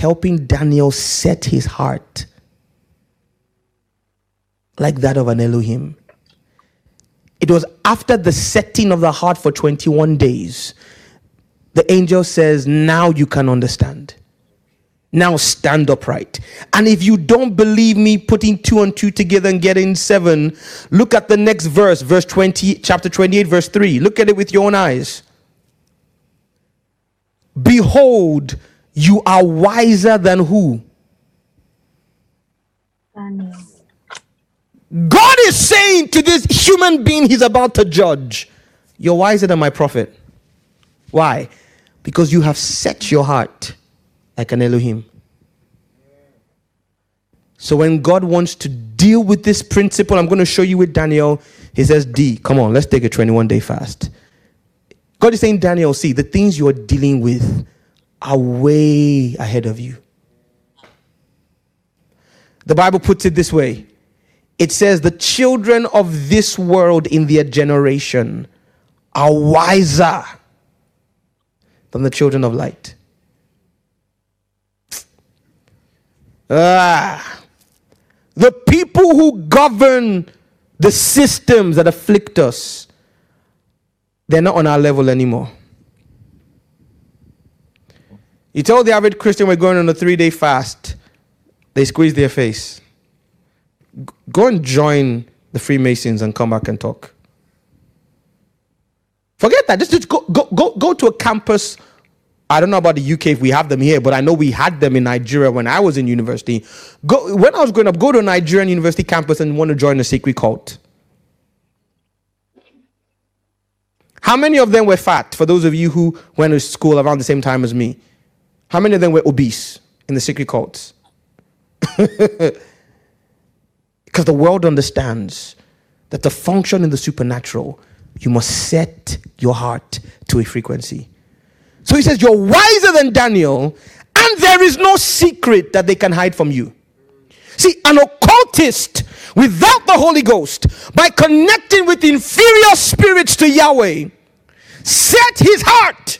helping Daniel set his heart like that of an Elohim. It was after the setting of the heart for 21 days. The angel says, Now you can understand. Now stand upright. And if you don't believe me putting two and two together and getting seven, look at the next verse, verse 20, chapter 28, verse 3. Look at it with your own eyes. Behold, you are wiser than who? Daniel. God is saying to this human being he's about to judge, You're wiser than my prophet. Why? Because you have set your heart like an Elohim. So when God wants to deal with this principle, I'm going to show you with Daniel. He says, D, come on, let's take a 21 day fast. God is saying, Daniel, see, the things you are dealing with are way ahead of you. The Bible puts it this way it says, The children of this world in their generation are wiser than the children of light. Ah, the people who govern the systems that afflict us, they're not on our level anymore. You tell the average Christian we're going on a three day fast, they squeeze their face. Go and join the Freemasons and come back and talk. Forget that. Just, just go, go, go, go to a campus. I don't know about the UK if we have them here, but I know we had them in Nigeria when I was in university. Go, when I was growing up, go to a Nigerian university campus and want to join a secret cult. How many of them were fat? For those of you who went to school around the same time as me, how many of them were obese in the secret cults? Because the world understands that to function in the supernatural, you must set your heart to a frequency. So he says, You're wiser than Daniel, and there is no secret that they can hide from you. See, an occultist without the Holy Ghost, by connecting with inferior spirits to Yahweh, set his heart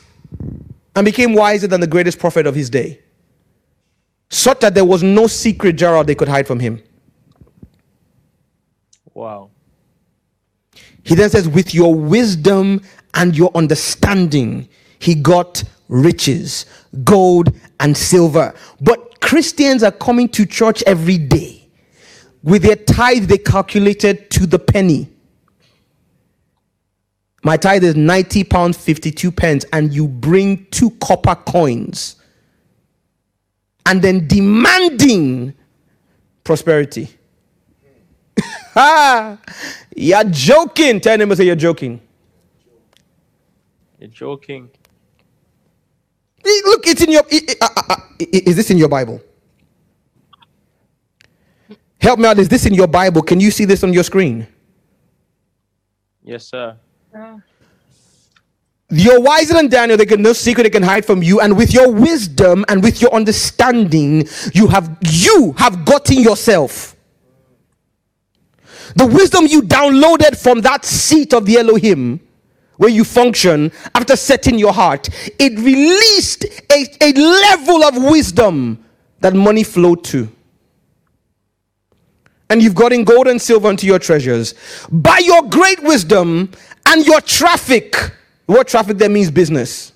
and became wiser than the greatest prophet of his day, such that there was no secret, Gerald, they could hide from him. Wow. He then says, with your wisdom and your understanding, he got riches, gold and silver. But Christians are coming to church every day. With their tithe, they calculated to the penny. My tithe is 90 pounds 52 pence, and you bring two copper coins and then demanding prosperity. Ha! You're joking. Tell them say you're joking. You're joking. Look, it's in your. i- i- uh, uh, uh, Is this in your Bible? Help me out. Is this in your Bible? Can you see this on your screen? Yes, sir. You're wiser than Daniel. They can no secret they can hide from you. And with your wisdom and with your understanding, you have you have gotten yourself. The wisdom you downloaded from that seat of the Elohim, where you function after setting your heart, it released a, a level of wisdom that money flowed to. And you've gotten gold and silver into your treasures. By your great wisdom and your traffic, what traffic there means business.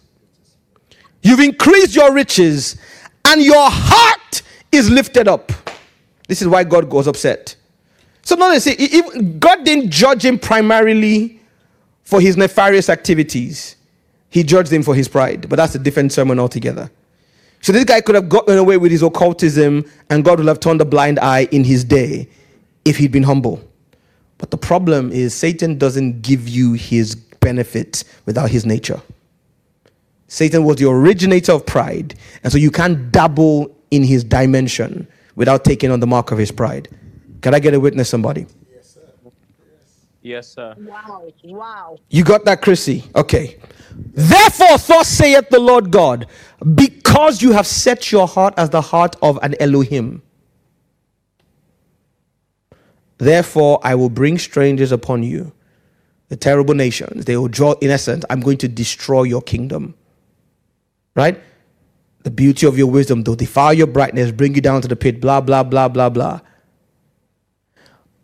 You've increased your riches and your heart is lifted up. This is why God goes upset. So notice, God didn't judge him primarily for his nefarious activities. He judged him for his pride, but that's a different sermon altogether. So this guy could have gotten away with his occultism, and God would have turned a blind eye in his day if he'd been humble. But the problem is, Satan doesn't give you his benefit without his nature. Satan was the originator of pride, and so you can't dabble in his dimension without taking on the mark of his pride. Can I get a witness, somebody? Yes, sir. Yes, sir. Wow. Wow. You got that, Chrissy? Okay. Therefore, thus saith the Lord God, because you have set your heart as the heart of an Elohim, therefore I will bring strangers upon you, the terrible nations. They will draw, in essence, I'm going to destroy your kingdom. Right? The beauty of your wisdom, though, defile your brightness, bring you down to the pit, blah, blah, blah, blah, blah.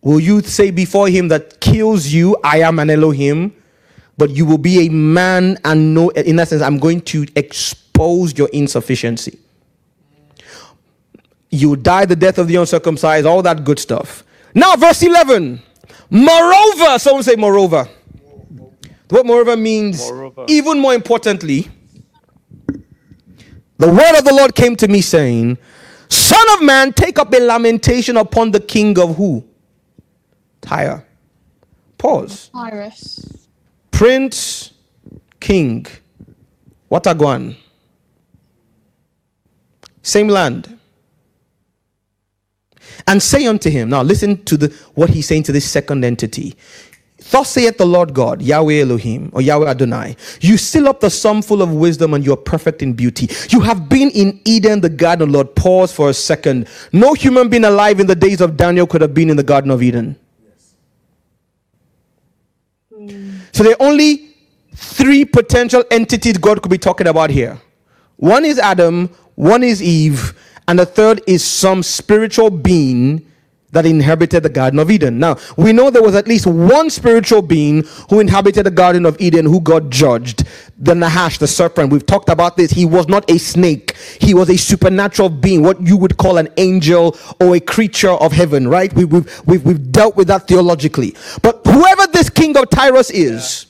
Will you say before him that kills you, I am an Elohim? But you will be a man and know, in sense, I'm going to expose your insufficiency. You die the death of the uncircumcised, all that good stuff. Now, verse 11. Moreover, someone say, moreover. What moreover means, Moreover. even more importantly, the word of the Lord came to me saying, Son of man, take up a lamentation upon the king of who? Tyre. Pause. Iris. Prince, king, What Watagwan. Same land. And say unto him, now listen to the what he's saying to this second entity. Thus saith the Lord God, Yahweh Elohim, or Yahweh Adonai, you seal up the sum full of wisdom and you are perfect in beauty. You have been in Eden, the garden, of Lord. Pause for a second. No human being alive in the days of Daniel could have been in the Garden of Eden. Hmm. So there are only three potential entities God could be talking about here. One is Adam, one is Eve, and the third is some spiritual being that inhabited the Garden of Eden. Now, we know there was at least one spiritual being who inhabited the Garden of Eden who God judged the Nahash, the serpent. We've talked about this. He was not a snake, he was a supernatural being, what you would call an angel or a creature of heaven, right? We, we've, we've, we've dealt with that theologically. But whoever this king of Tyrus is,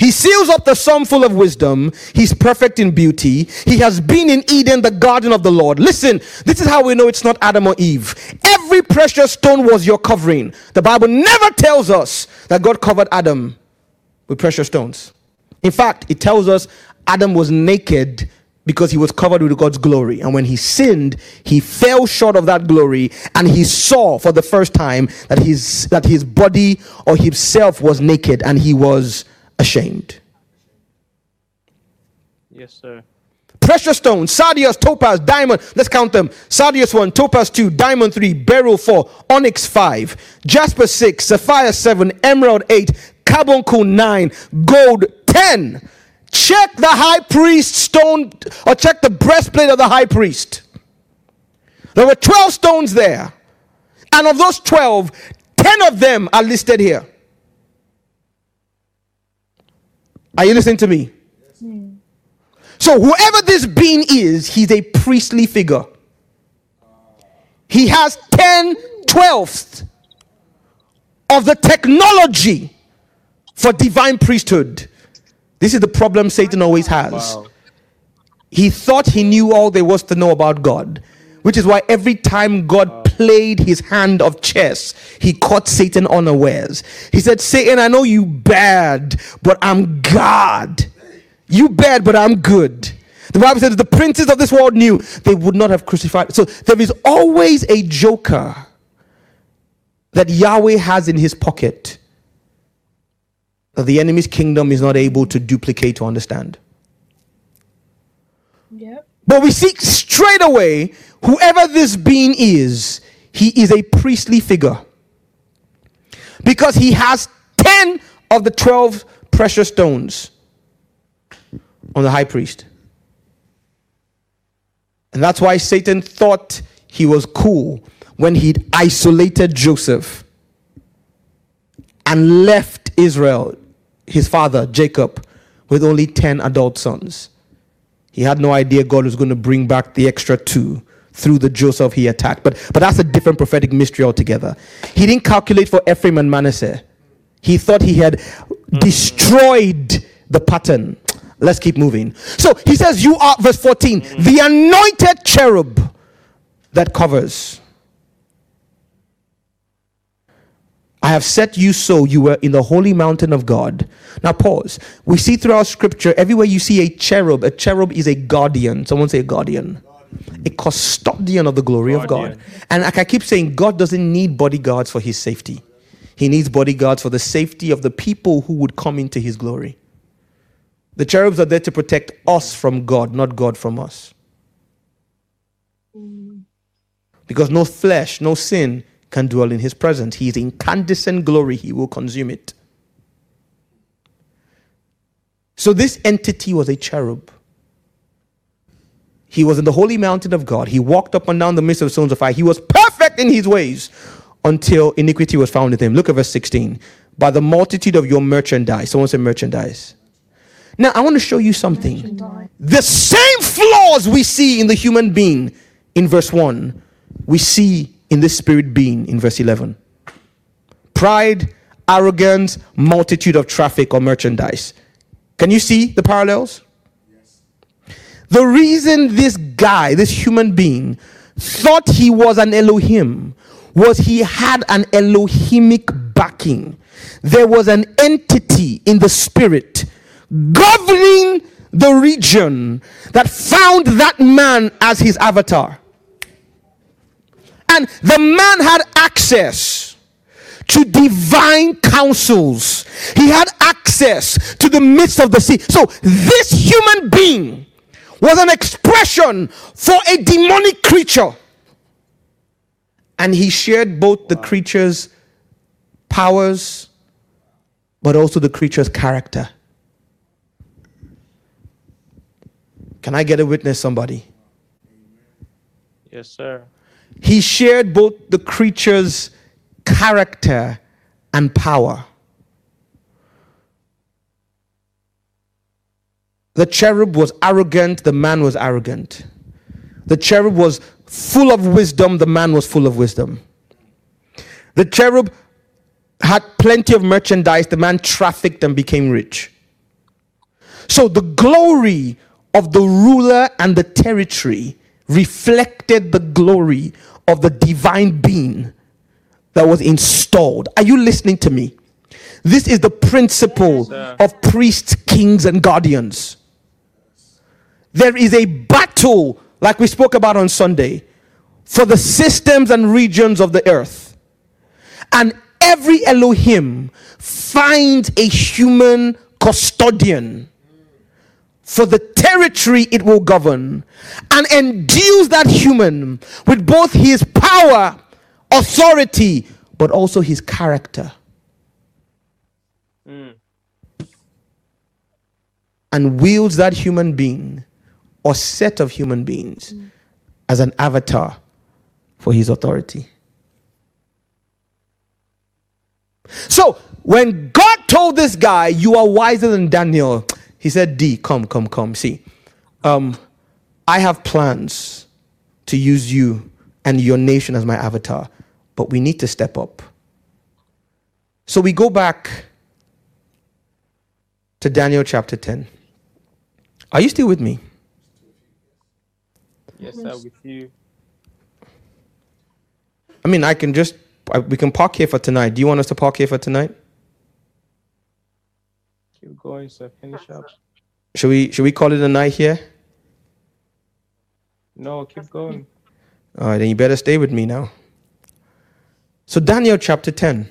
he seals up the sum full of wisdom. He's perfect in beauty. He has been in Eden, the garden of the Lord. Listen, this is how we know it's not Adam or Eve. Every precious stone was your covering. The Bible never tells us that God covered Adam with precious stones. In fact, it tells us Adam was naked because he was covered with God's glory. And when he sinned, he fell short of that glory and he saw for the first time that his that his body or himself was naked and he was ashamed. Yes, sir. Precious stones, sardius, topaz, diamond. Let's count them. Sardius 1, topaz 2, diamond 3, beryl 4, onyx 5, jasper 6, sapphire 7, emerald 8, carbuncle 9, gold 10. Check the high priest stone or check the breastplate of the high priest. There were 12 stones there. And of those 12, 10 of them are listed here. Are you listening to me? Hmm. So, whoever this being is, he's a priestly figure. He has 10 twelfths of the technology for divine priesthood. This is the problem Satan always has. Wow. He thought he knew all there was to know about God, which is why every time God played his hand of chess, he caught Satan unawares. He said, Satan, I know you bad, but I'm God. You bad, but I'm good. The Bible says the princes of this world knew they would not have crucified. So there is always a joker that Yahweh has in his pocket that the enemy's kingdom is not able to duplicate or understand. Yep. But we see straight away whoever this being is, he is a priestly figure. Because he has 10 of the 12 precious stones on the high priest. And that's why Satan thought he was cool when he'd isolated Joseph and left Israel, his father, Jacob, with only 10 adult sons. He had no idea God was going to bring back the extra two through the Joseph he attacked. But, but that's a different prophetic mystery altogether. He didn't calculate for Ephraim and Manasseh. He thought he had destroyed the pattern. Let's keep moving. So he says, You are, verse 14, the anointed cherub that covers. I have set you so you were in the holy mountain of God. Now pause. We see throughout scripture, everywhere you see a cherub, a cherub is a guardian. Someone say a guardian. A custodian of the glory of God. And like I keep saying, God doesn't need bodyguards for his safety. He needs bodyguards for the safety of the people who would come into his glory. The cherubs are there to protect us from God, not God from us. Because no flesh, no sin can dwell in his presence. He is incandescent glory, he will consume it. So this entity was a cherub. He was in the holy mountain of God. He walked up and down the midst of stones of fire. He was perfect in his ways until iniquity was found in him. Look at verse 16. By the multitude of your merchandise. Someone said merchandise. Now, I want to show you something. The same flaws we see in the human being in verse 1, we see in the spirit being in verse 11. Pride, arrogance, multitude of traffic or merchandise. Can you see the parallels? The reason this guy, this human being, thought he was an Elohim was he had an Elohimic backing. There was an entity in the spirit governing the region that found that man as his avatar. And the man had access to divine counsels, he had access to the midst of the sea. So, this human being was an expression for a demonic creature. And he shared both the creature's powers, but also the creature's character. Can I get a witness, somebody? Yes, sir. He shared both the creature's character and power. The cherub was arrogant, the man was arrogant. The cherub was full of wisdom, the man was full of wisdom. The cherub had plenty of merchandise, the man trafficked and became rich. So the glory of the ruler and the territory reflected the glory of the divine being that was installed. Are you listening to me? This is the principle Yes, of priests, kings, and guardians. There is a battle, like we spoke about on Sunday, for the systems and regions of the earth. And every Elohim finds a human custodian for the territory it will govern and endues that human with both his power, authority, but also his character. Hmm. And wields that human being or set of human beings as an avatar for his authority. So when God told this guy, You are wiser than Daniel, he said, D, come, come, come. See, um, I have plans to use you and your nation as my avatar, but we need to step up. So we go back to Daniel chapter 10. Are you still with me? Yes, sir. With you. I mean, I can just, I- we can park here for tonight. Do you want us to park here for tonight? Keep going, sir. Finish up. Should we, should we call it a night here? No, keep going. All right, then you better stay with me now. So, Daniel chapter 10.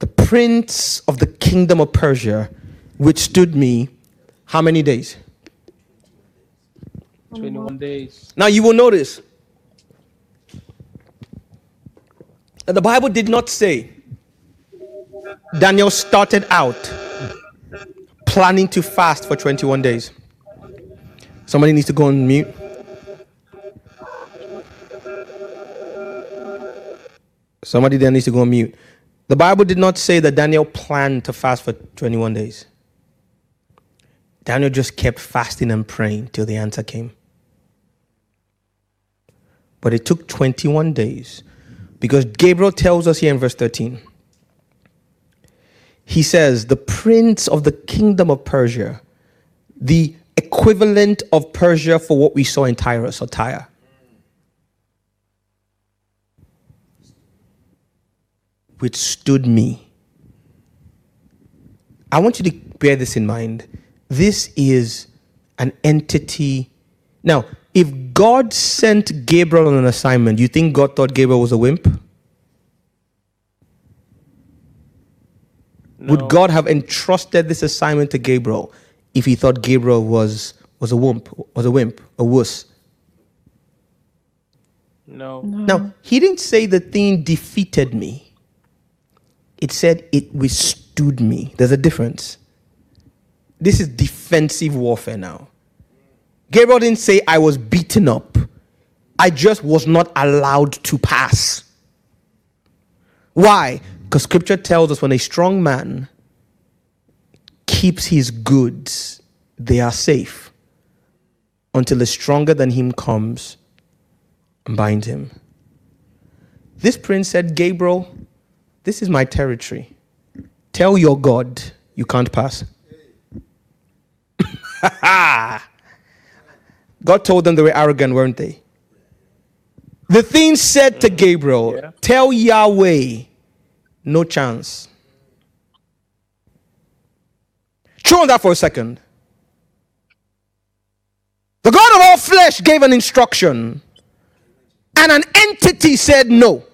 The prince of the kingdom of Persia withstood me how many days? 21 days. Now, you will notice that the Bible did not say Daniel started out planning to fast for 21 days. Somebody needs to go on mute. Somebody there needs to go on mute. The Bible did not say that Daniel planned to fast for 21 days. Daniel just kept fasting and praying till the answer came. But it took 21 days because Gabriel tells us here in verse 13. He says, The prince of the kingdom of Persia, the equivalent of Persia for what we saw in Tyrus or Tyre. Withstood me. I want you to bear this in mind. This is an entity. Now, if God sent Gabriel on an assignment, you think God thought Gabriel was a wimp? No. Would God have entrusted this assignment to Gabriel if he thought Gabriel was, was a wimp, was a wimp, a wuss? No. Now, he didn't say the thing defeated me. It said it withstood me. There's a difference. This is defensive warfare now. Gabriel didn't say, I was beaten up. I just was not allowed to pass. Why? Because scripture tells us when a strong man keeps his goods, they are safe until a stronger than him comes and binds him. This prince said, Gabriel, this is my territory. Tell your God you can't pass. God told them they were arrogant, weren't they? The thing said to mm. Gabriel, Yeah. Tell Yahweh, no chance. Chew on that for a second. The God of all flesh gave an instruction, and an entity said no.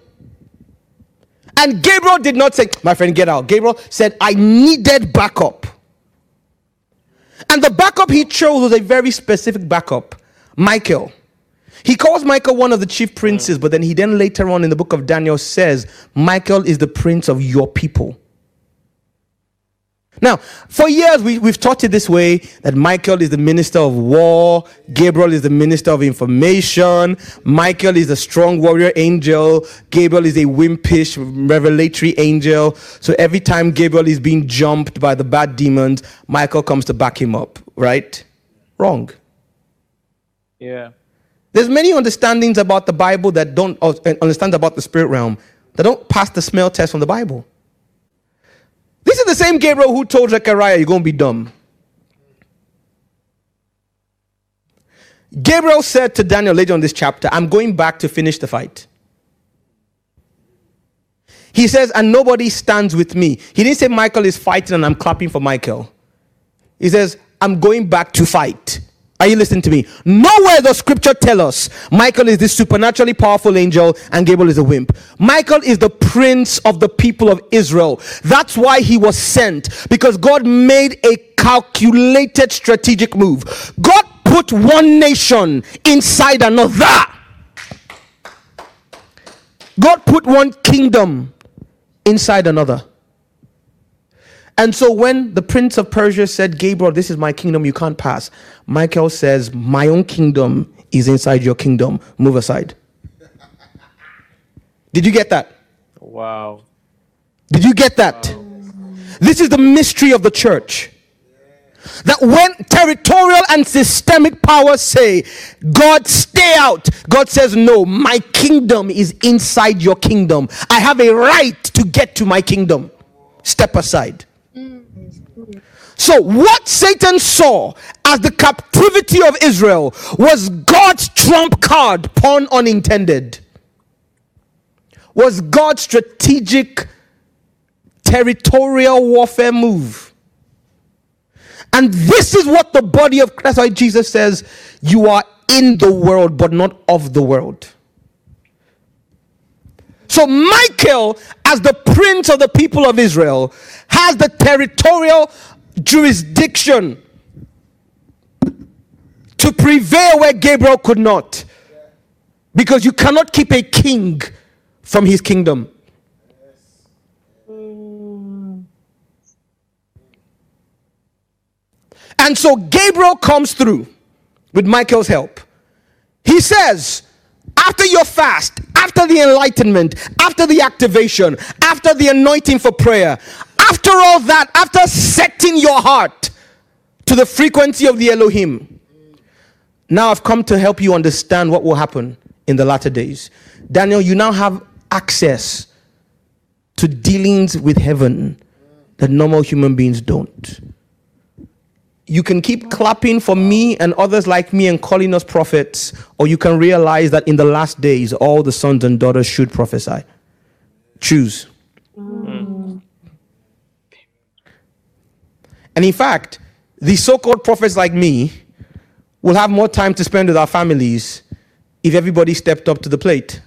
And Gabriel did not say, My friend, get out. Gabriel said, I needed backup. And the backup he chose was a very specific backup Michael. He calls Michael one of the chief princes, but then he then later on in the book of Daniel says, Michael is the prince of your people. Now, for years we, we've taught it this way that Michael is the minister of war, Gabriel is the minister of information, Michael is a strong warrior angel, Gabriel is a wimpish revelatory angel. So every time Gabriel is being jumped by the bad demons, Michael comes to back him up, right? Wrong. Yeah. There's many understandings about the Bible that don't understand about the spirit realm that don't pass the smell test from the Bible. This is the same Gabriel who told Zechariah, You're going to be dumb. Gabriel said to Daniel later on this chapter, I'm going back to finish the fight. He says, And nobody stands with me. He didn't say Michael is fighting and I'm clapping for Michael. He says, I'm going back to fight. Are you listening to me? Nowhere does scripture tell us Michael is this supernaturally powerful angel and Gabriel is a wimp. Michael is the prince of the people of Israel. That's why he was sent because God made a calculated strategic move. God put one nation inside another. God put one kingdom inside another. And so when the prince of Persia said, Gabriel, this is my kingdom, you can't pass, Michael says, My own kingdom is inside your kingdom. Move aside. Did you get that? Wow. Did you get that? This is the mystery of the church. That when territorial and systemic powers say, God, stay out, God says, No, my kingdom is inside your kingdom. I have a right to get to my kingdom. Step aside. So, what Satan saw as the captivity of Israel was God's trump card, pun unintended, was God's strategic territorial warfare move. And this is what the body of Christ, why Jesus says, You are in the world, but not of the world. So, Michael, as the prince of the people of Israel, has the territorial jurisdiction to prevail where Gabriel could not. Because you cannot keep a king from his kingdom. And so Gabriel comes through with Michael's help. He says, after your fast, after the enlightenment, after the activation, after the anointing for prayer, after all that, after setting your heart to the frequency of the Elohim, now I've come to help you understand what will happen in the latter days. Daniel, you now have access to dealings with heaven that normal human beings don't. You can keep clapping for me and others like me and calling us prophets, or you can realize that in the last days, all the sons and daughters should prophesy. Choose. Mm. And in fact, the so called prophets like me will have more time to spend with our families if everybody stepped up to the plate.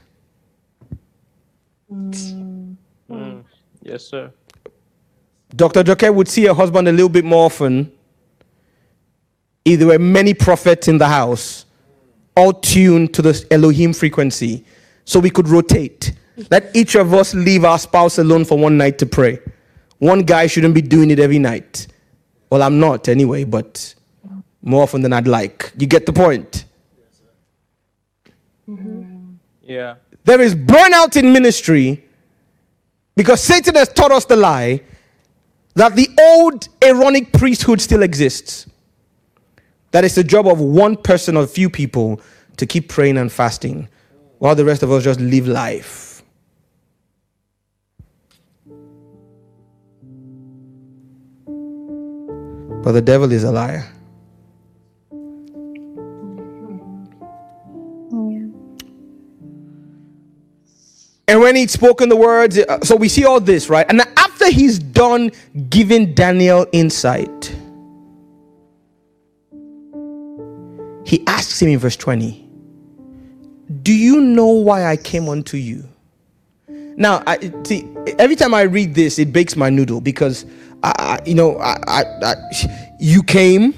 Mm. Mm. Yes, sir. Dr. Joke would see her husband a little bit more often if there were many prophets in the house, all tuned to the Elohim frequency, so we could rotate. Let each of us leave our spouse alone for one night to pray. One guy shouldn't be doing it every night. Well, I'm not anyway, but more often than I'd like. You get the point? Mm-hmm. Yeah. There is burnout in ministry because Satan has taught us the lie that the old Aaronic priesthood still exists. That it's the job of one person or few people to keep praying and fasting while the rest of us just live life. But the devil is a liar. And when he'd spoken the words, uh, so we see all this, right? And after he's done giving Daniel insight, he asks him in verse 20, Do you know why I came unto you? Now, I, see, every time I read this, it bakes my noodle because, I, I, you know, I, I, I, you came,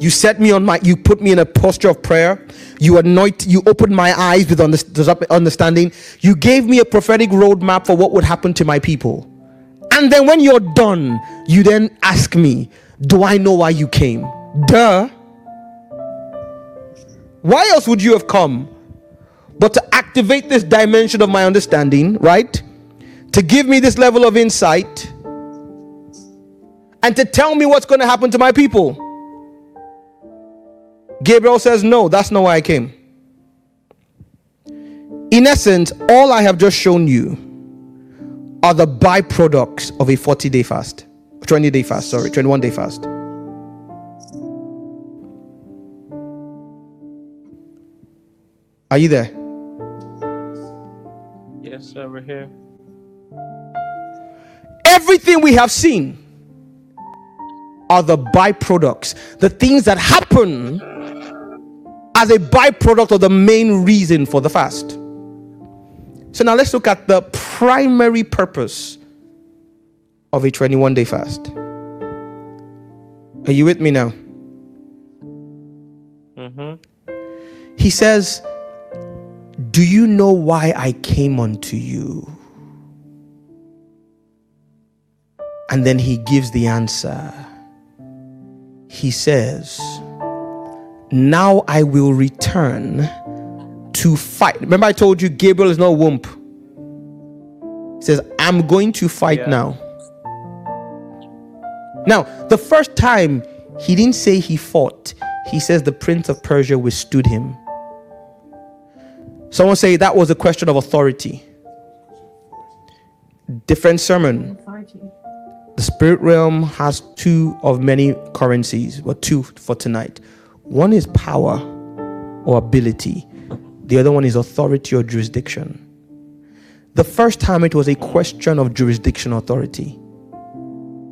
you set me on my, you put me in a posture of prayer. You anoint, you opened my eyes with understanding. You gave me a prophetic roadmap for what would happen to my people. And then when you're done, you then ask me, Do I know why you came? Duh. Why else would you have come? But to activate this dimension of my understanding, right? To give me this level of insight and to tell me what's going to happen to my people. Gabriel says, No, that's not why I came. In essence, all I have just shown you are the byproducts of a 40 day fast, 20 day fast, sorry, 21 day fast. Are you there? Yes, sir, we're here. Everything we have seen are the byproducts, the things that happen as a byproduct of the main reason for the fast. So now let's look at the primary purpose of a 21 day fast. Are you with me now? Mm-hmm. He says, Do you know why I came unto you? And then he gives the answer. He says, Now I will return to fight. Remember, I told you Gabriel is not a womb. He says, I'm going to fight Yeah. now. Now, the first time he didn't say he fought, he says the prince of Persia withstood him. Someone say that was a question of authority. Different sermon. The spirit realm has two of many currencies, but two for tonight. One is power or ability, the other one is authority or jurisdiction. The first time it was a question of jurisdiction authority.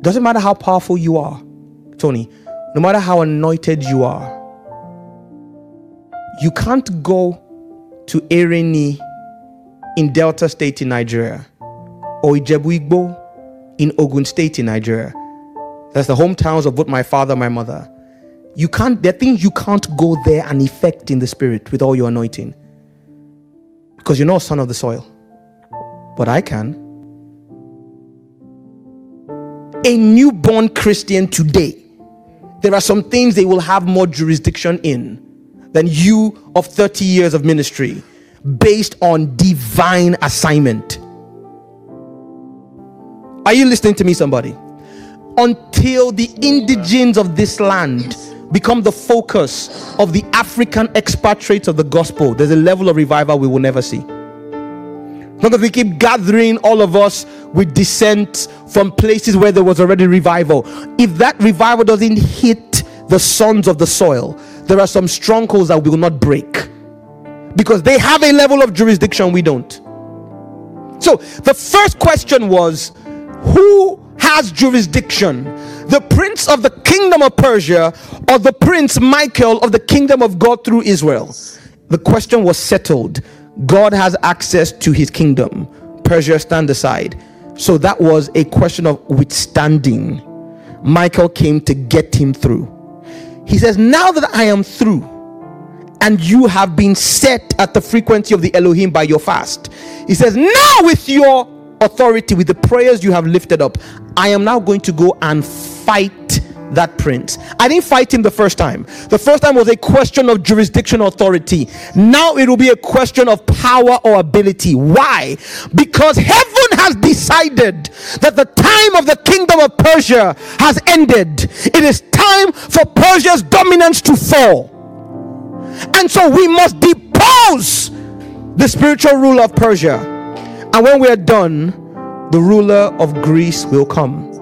Doesn't matter how powerful you are, Tony, no matter how anointed you are, you can't go to Ereni in Delta State in Nigeria or Ijebu Igbo in Ogun State in Nigeria. That's the hometowns of both my father and my mother. You can't, there are things you can't go there and effect in the spirit with all your anointing. Because you're not a son of the soil. But I can. A newborn Christian today, there are some things they will have more jurisdiction in than you of 30 years of ministry based on divine assignment. Are you listening to me, somebody? Until the indigents of this land become the focus of the African expatriates of the gospel, there's a level of revival we will never see. That we keep gathering all of us with descent from places where there was already revival. If that revival doesn't hit the sons of the soil, there are some strongholds that we will not break because they have a level of jurisdiction we don't. So the first question was who has jurisdiction? The prince of the kingdom of Persia or the prince Michael of the kingdom of God through Israel? The question was settled. God has access to his kingdom. Persia stand aside. So that was a question of withstanding. Michael came to get him through. He says, Now that I am through, and you have been set at the frequency of the Elohim by your fast. He says, Now with your authority, with the prayers you have lifted up, I am now going to go and fight that prince. I didn't fight him the first time. The first time was a question of jurisdiction authority. Now it will be a question of power or ability. Why? Because heaven has decided that the time of the kingdom of Persia has ended. It is time for Persia's dominance to fall. And so we must depose the spiritual ruler of Persia. And when we are done, the ruler of Greece will come.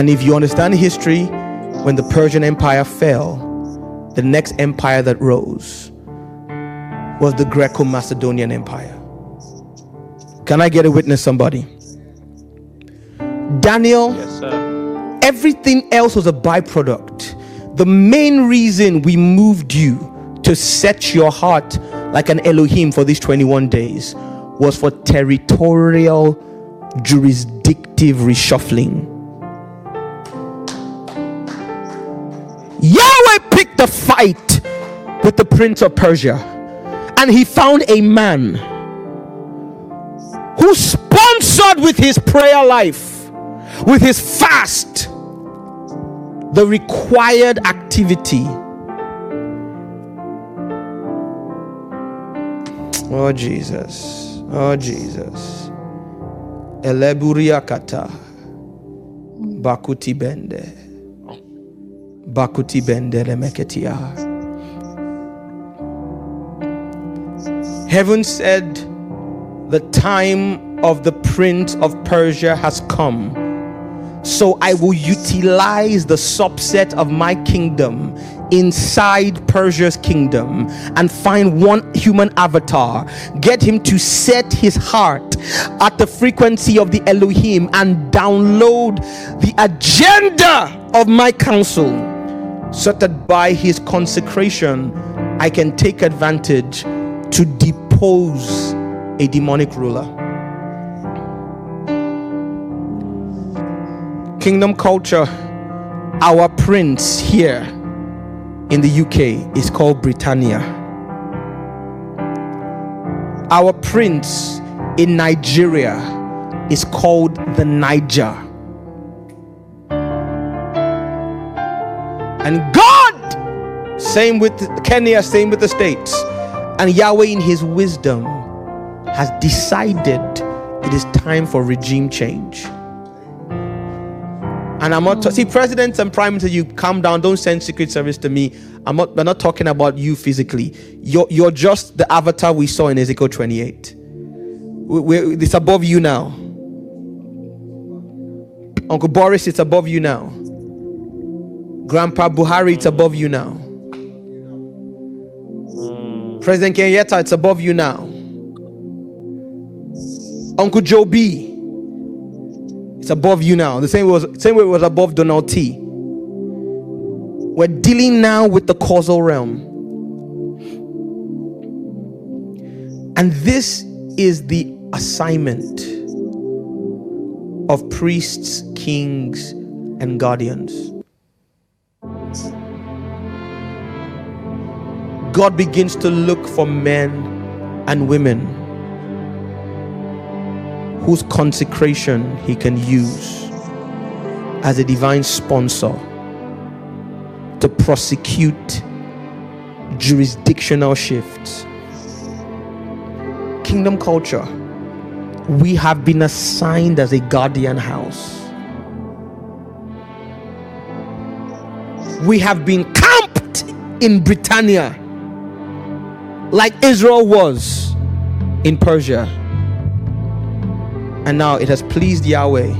And if you understand history, when the Persian Empire fell, the next empire that rose was the Greco Macedonian Empire. Can I get a witness, somebody? Daniel, Yes, sir. everything else was a byproduct. The main reason we moved you to set your heart like an Elohim for these 21 days was for territorial, jurisdictive reshuffling. A fight with the prince of Persia, and he found a man who sponsored with his prayer life, with his fast, the required activity. Oh Jesus, oh Jesus. Eleburiakata. Bakuti bende. Bakuti bende lemeketia. Heaven said, The time of the prince of Persia has come. So I will utilize the subset of my kingdom inside Persia's kingdom and find one human avatar, get him to set his heart at the frequency of the Elohim and download the agenda of my counsel so that by his consecration I can take advantage to depose a demonic ruler. Kingdom culture, our prince here in the UK is called Britannia. Our prince in Nigeria is called the Niger. And God, same with Kenya, same with the states, and Yahweh in his wisdom has decided it is time for regime change. And I'm not see presidents and prime minister. You calm down. Don't send secret service to me. I'm not. We're not talking about you physically. You're you're just the avatar we saw in Ezekiel 28. We, we, it's above you now. Uncle Boris, it's above you now. Grandpa Buhari, it's above you now. Mm. President Kenyatta, it's above you now. Uncle Joe B, it's above you now. The same way was same way it was above Donald T. We're dealing now with the causal realm. And this is the assignment of priests, kings, and guardians. God begins to look for men and women whose consecration he can use as a divine sponsor to prosecute jurisdictional shifts. Kingdom culture, we have been assigned as a guardian house. We have been camped in Britannia like Israel was in Persia. And now it has pleased Yahweh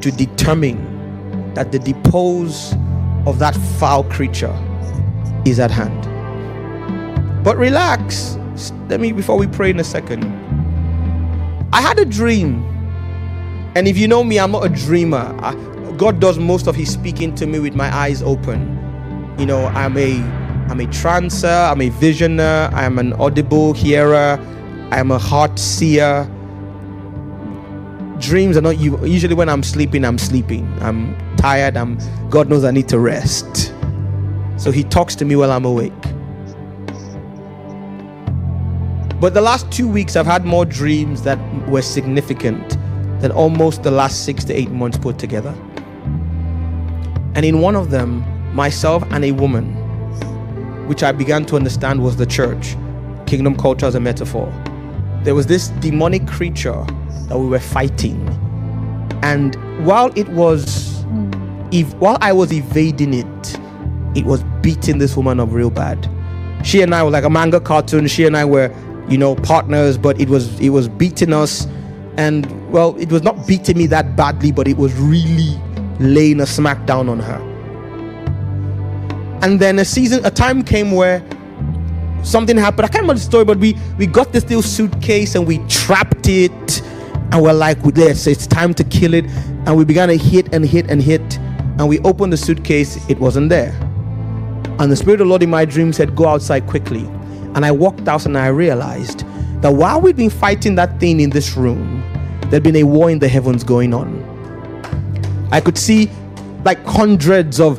to determine that the depose of that foul creature is at hand. But relax. Let me, before we pray in a second. I had a dream. And if you know me, I'm not a dreamer. I, God does most of his speaking to me with my eyes open. You know, I'm a I'm a trancer, I'm a visioner, I'm an audible hearer, I'm a heart seer. Dreams are not you usually when I'm sleeping, I'm sleeping. I'm tired, I'm God knows I need to rest. So he talks to me while I'm awake. But the last two weeks I've had more dreams that were significant than almost the last six to eight months put together. And in one of them, myself and a woman, which I began to understand was the church, kingdom culture as a metaphor. There was this demonic creature that we were fighting. And while it was, hmm. if while I was evading it, it was beating this woman up real bad. She and I were like a manga cartoon. She and I were, you know, partners, but it was it was beating us. And well, it was not beating me that badly, but it was really laying a smackdown on her. And then a season, a time came where something happened. I can't remember the story, but we we got this little suitcase and we trapped it, and we're like, "Let's, it's time to kill it." And we began to hit and hit and hit, and we opened the suitcase. It wasn't there, and the spirit of the Lord in my dream said, "Go outside quickly." And I walked out and I realized that while we'd been fighting that thing in this room, there'd been a war in the heavens going on. I could see like hundreds of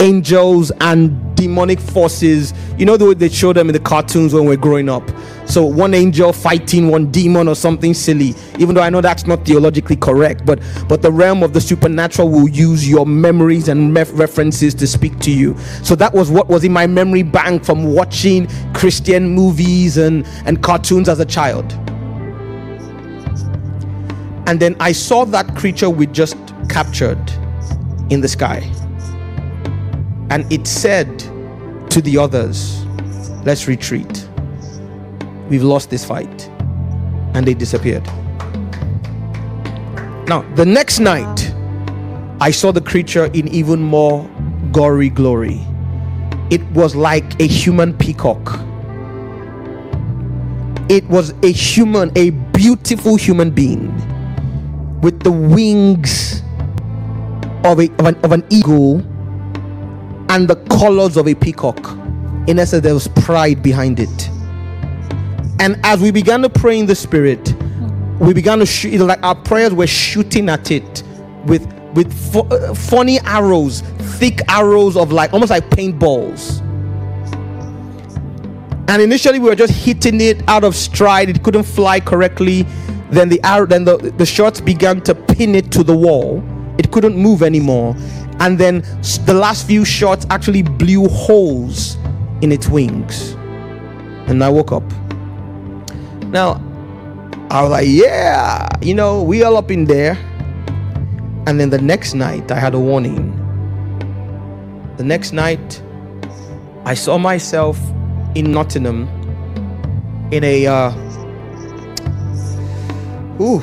angels and demonic forces. You know the way they show them in the cartoons when we're growing up. So one angel fighting one demon or something silly. Even though I know that's not theologically correct, but but the realm of the supernatural will use your memories and references to speak to you. So that was what was in my memory bank from watching Christian movies and and cartoons as a child. And then I saw that creature we just captured in the sky. And it said to the others, Let's retreat. We've lost this fight. And they disappeared. Now, the next night, I saw the creature in even more gory glory. It was like a human peacock. It was a human, a beautiful human being with the wings of, a, of, an, of an eagle and the colors of a peacock. In essence, there was pride behind it. And as we began to pray in the spirit, we began to shoot like our prayers were shooting at it with with uh, funny arrows, thick arrows of like almost like paintballs. And initially we were just hitting it out of stride. It couldn't fly correctly. Then the arrow, then the, the shots began to pin it to the wall. It couldn't move anymore. And then the last few shots actually blew holes in its wings. And I woke up. Now, I was like, yeah, you know, we all up in there. And then the next night, I had a warning. The next night, I saw myself in Nottingham in a uh ooh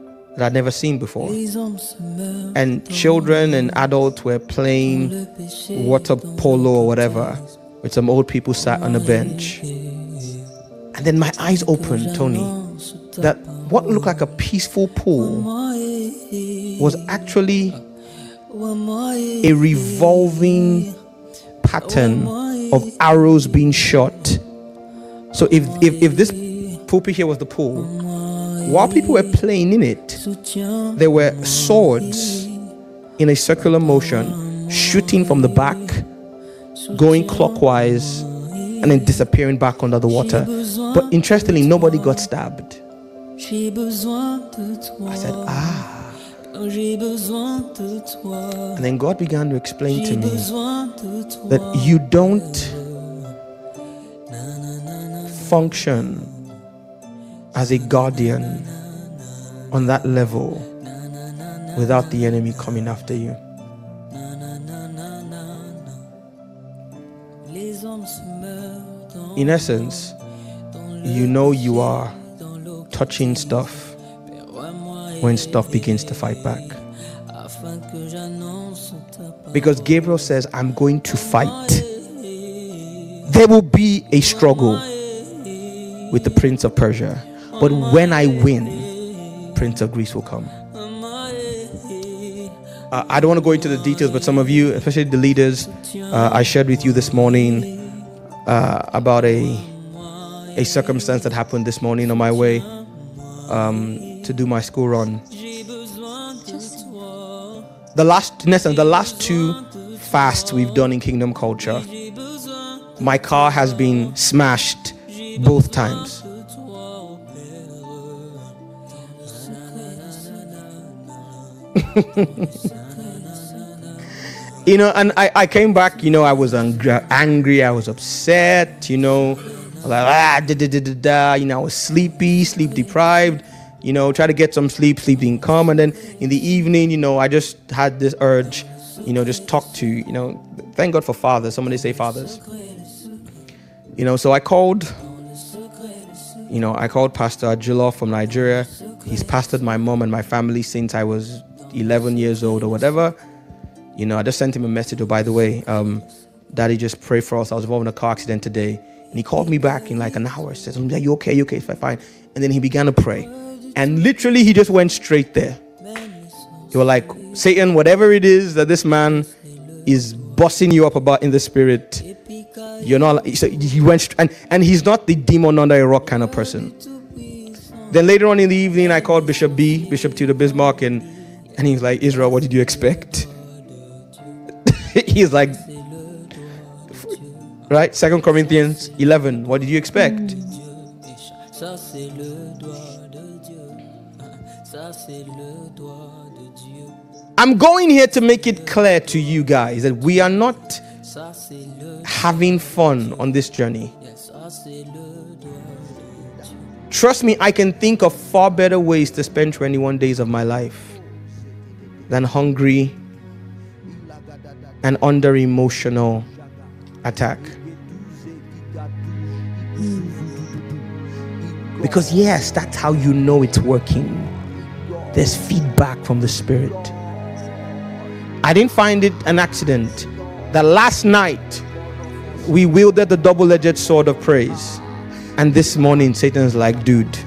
that I'd never seen before. And children and adults were playing water polo or whatever with some old people sat on a bench. And then my eyes opened, Tony, that what looked like a peaceful pool was actually a revolving pattern of arrows being shot. So if, if, if this pulpit here was the pool, while people were playing in it, there were swords in a circular motion shooting from the back, going clockwise, and then disappearing back under the water. But interestingly, nobody got stabbed. I said, ah. And then God began to explain to me that you don't function as a guardian on that level without the enemy coming after you. In essence, you know you are touching stuff when stuff begins to fight back. Because Gabriel says, I'm going to fight. There will be a struggle with the Prince of Persia. But when I win, Prince of Greece will come. Uh, I don't want to go into the details, but some of you, especially the leaders, uh, I shared with you this morning uh, about a a circumstance that happened this morning on my way um, to do my school run. The last, in the last two fasts we've done in Kingdom Culture, my car has been smashed both times. You know, and I, I came back, you know, I was angry, I was upset, you know, like, ah, da, da, da, da, da, you know, I was sleepy, sleep deprived, you know, try to get some sleep, sleep didn't come. And then in the evening, you know, I just had this urge, you know, just talk to, you know, thank God for fathers. Somebody say fathers. You know, so I called, you know, I called Pastor Ajulo from Nigeria. He's pastored my mom and my family since I was 11 years old or whatever. You know, I just sent him a message. Oh, by the way, um, Daddy just pray for us. I was involved in a car accident today. And he called me back in like an hour. Says, Are you okay? You okay? Fine, fine. And then he began to pray. And literally, he just went straight there. You were like, Satan, whatever it is that this man is bossing you up about in the spirit, you're not. So he went, and and he's not the demon under a rock kind of person. Then later on in the evening, I called Bishop B, Bishop Tudor Bismarck, and and he's like, Israel, what did you expect? he's like, right? Second Corinthians 11. What did you expect? I'm going here to make it clear to you guys that we are not having fun on this journey. Trust me, I can think of far better ways to spend 21 days of my life than hungry and under emotional attack. Because, yes, that's how you know it's working. There's feedback from the Spirit. I didn't find it an accident that last night we wielded the double edged sword of praise. And this morning, Satan's like, dude.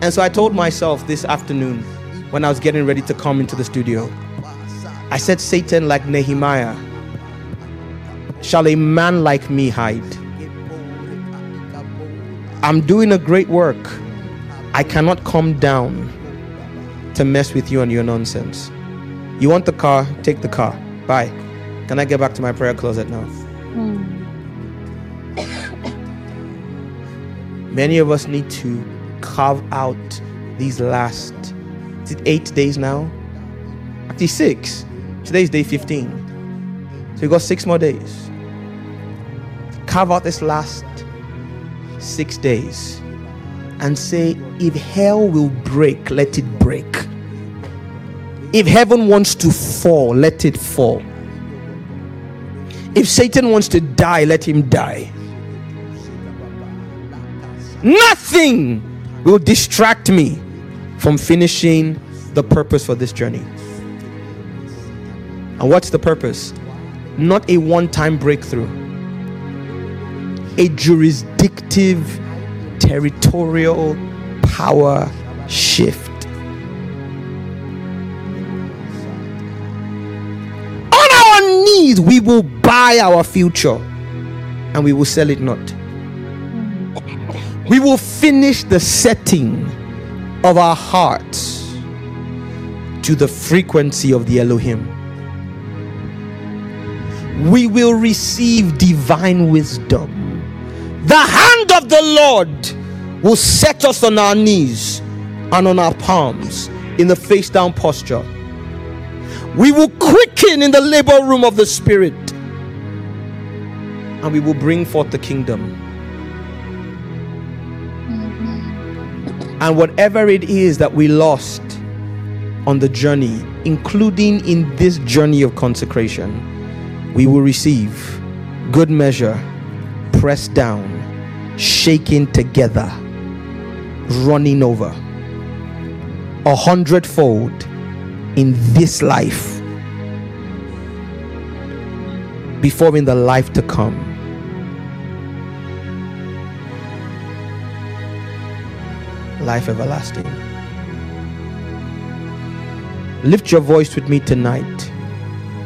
And so I told myself this afternoon when I was getting ready to come into the studio, I said, Satan, like Nehemiah, shall a man like me hide? I'm doing a great work. I cannot come down to mess with you and your nonsense. You want the car? Take the car. Bye. Can I get back to my prayer closet now? Hmm. Many of us need to carve out these last eight days now? Actually, six. Today's day 15. So we got six more days. Carve out this last six days and say, if hell will break, let it break. If heaven wants to fall, let it fall. If Satan wants to die, let him die. Nothing will distract me from finishing the purpose for this journey. And what's the purpose? Not a one time breakthrough, a jurisdictive, territorial power shift. On our knees, we will buy our future and we will sell it not. We will finish the setting of our hearts to the frequency of the Elohim. We will receive divine wisdom. The hand of the Lord will set us on our knees and on our palms in the face down posture. We will quicken in the labor room of the Spirit and we will bring forth the kingdom. And whatever it is that we lost on the journey, including in this journey of consecration, we will receive good measure, pressed down, shaken together, running over a hundredfold in this life before in the life to come. Life everlasting. Lift your voice with me tonight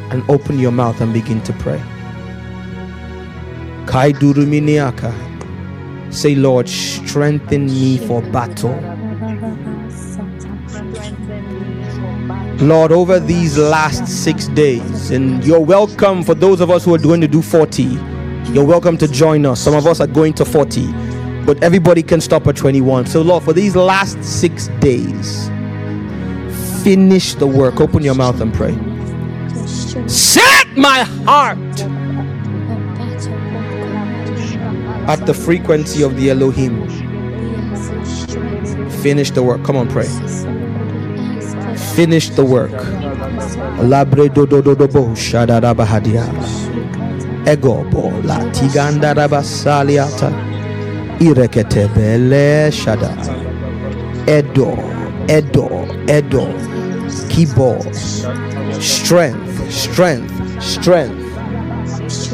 and open your mouth and begin to pray. Say, Lord, strengthen me for battle. Lord, over these last six days, and you're welcome for those of us who are going to do 40. You're welcome to join us. Some of us are going to 40, but everybody can stop at 21. So, Lord, for these last six days, finish the work. Open your mouth and pray. Set my heart at the frequency of the Elohim. Finish the work. Come on, pray. Finish the work. Ego tiganda rabasaliata. Irekete bele shada. Edo, Edo, Edo. Kibo. Strength, strength, strength.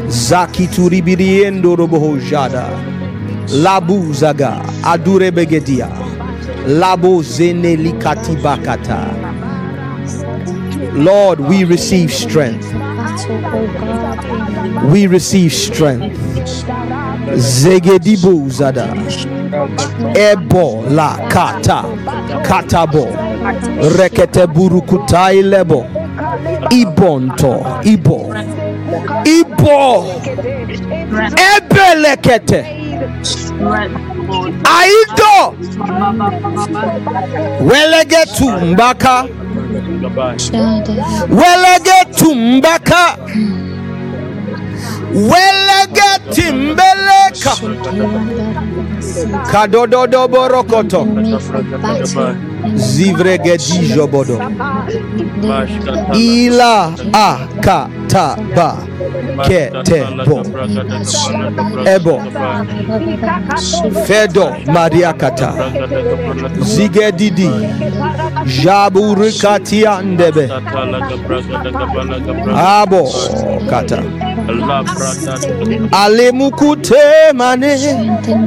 Zaki turibiriendo roboho jada. Labu zaga adure begedia. Labo zene likati bakata. Lord, we receive strength. We receive strength. Zegedibu zada. Ebo la kata. Katabo. Rekete burukutai lebo. Ibonto. Ibo. Ibo. Ebelekete. Aido. Welegetu mbaka. Welegetu mbaka. Hmm. Welegeti mbeleka. Kadododo borokoto. Zivregedi bodo. Ila akataba. Ketebo. Ebo. Fedo Mariakata. Zigedidi. Jaburikatia ndebe. Abo kata. Alemukute mane.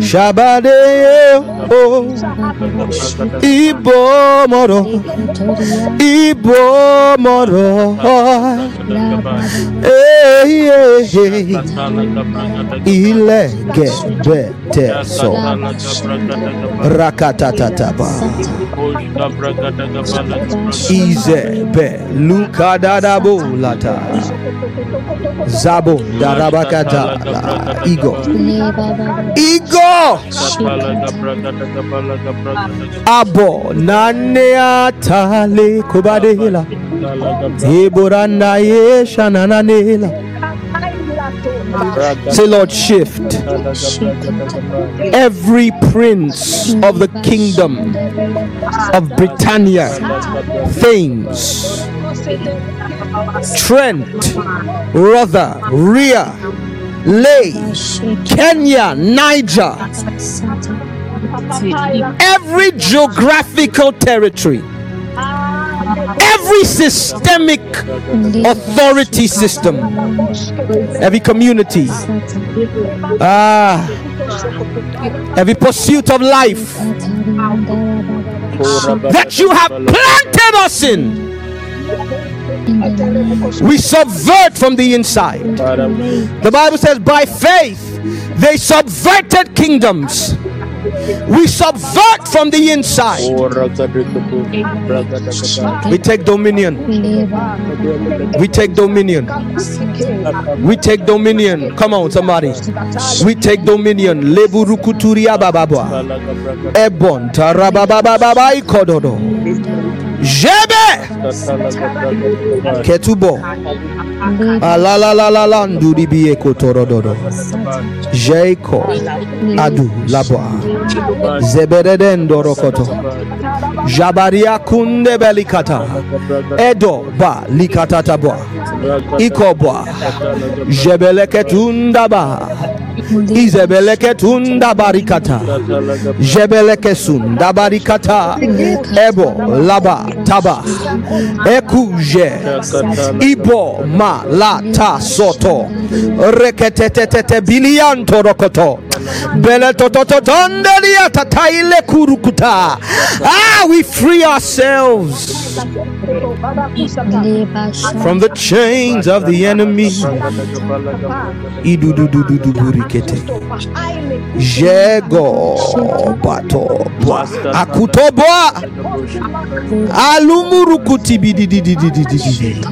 Shabade o. Ibo moro. Ibo moro. Eh, eh, eh. Hey, hey, hey. Ilegebete so. Rakatataba. Izebe lukadadabo lata. Zabo darabakata la igo. Abo nane atale kubadela. Eboranda yesha nananela. Say, Lord, shift every prince of the kingdom of Britannia, Thames, Trent, Rother, Rhea, Lay, Kenya, Niger, every geographical territory, every systemic authority system, every community, ah, every pursuit of life that you have planted us in. We subvert from the inside. The Bible says, by faith, they subverted kingdoms. We subvert from the inside. We take dominion. We take dominion. We take dominion. Come on, somebody. We take dominion. Bababwa. Ebon. Jebe ketubo. Ah, Alalalala nduribi ekotorododo. Jeiko adu labwa. Zebededen dorokoto. Jabaria kunde belikata. Edo ba likatata bwa. Ikobwa. Jebeleketunda ba. Izebeleketunda barikata. jebeleke sunda barikata. Ebo laba taba. Ekuje. Ibo ma la ta soto. Reketetetete bilianto rokoto. Beletotototondelia tataile kurukuta. Ah, we free ourselves from the chains of the enemy. Jego bato akutoboa alumurukuti bidididididididi.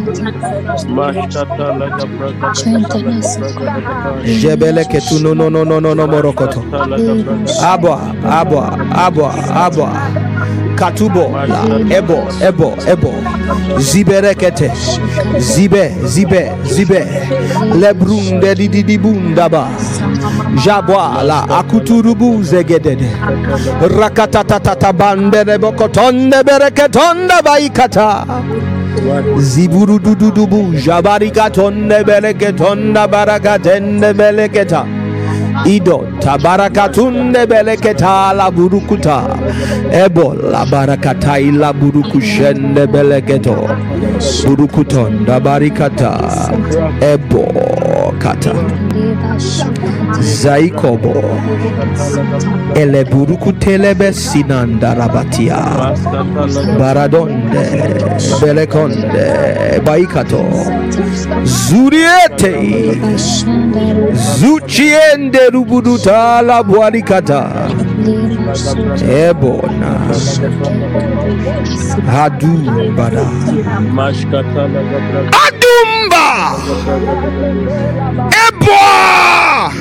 Jebele ketu no no no no no no morokoto. Abwa abwa abwa abwa katubo la ebo ebo. Ebo ziberekete zibe zibe zibe. Lebrunde dididi bundaba. Jabwa la akuturubu zegedede. Rakatatata bandere bokotonde bereketonde baikata. Ziburu dududubu jabarikatonde bereketonda barakatende beleketa Ido tabarakatunde beleketa la burukuta. Ebo la barakata ila burukushende beleketo. Burukutonda barikata. Ebo kata. Zaikobo. Ele burukutelebe sinanda rabatia. Baradonde belekonde baikato. Zuriete. Zuchiende rubuduta la buarikata ebona. Hadumbada adumba eboa.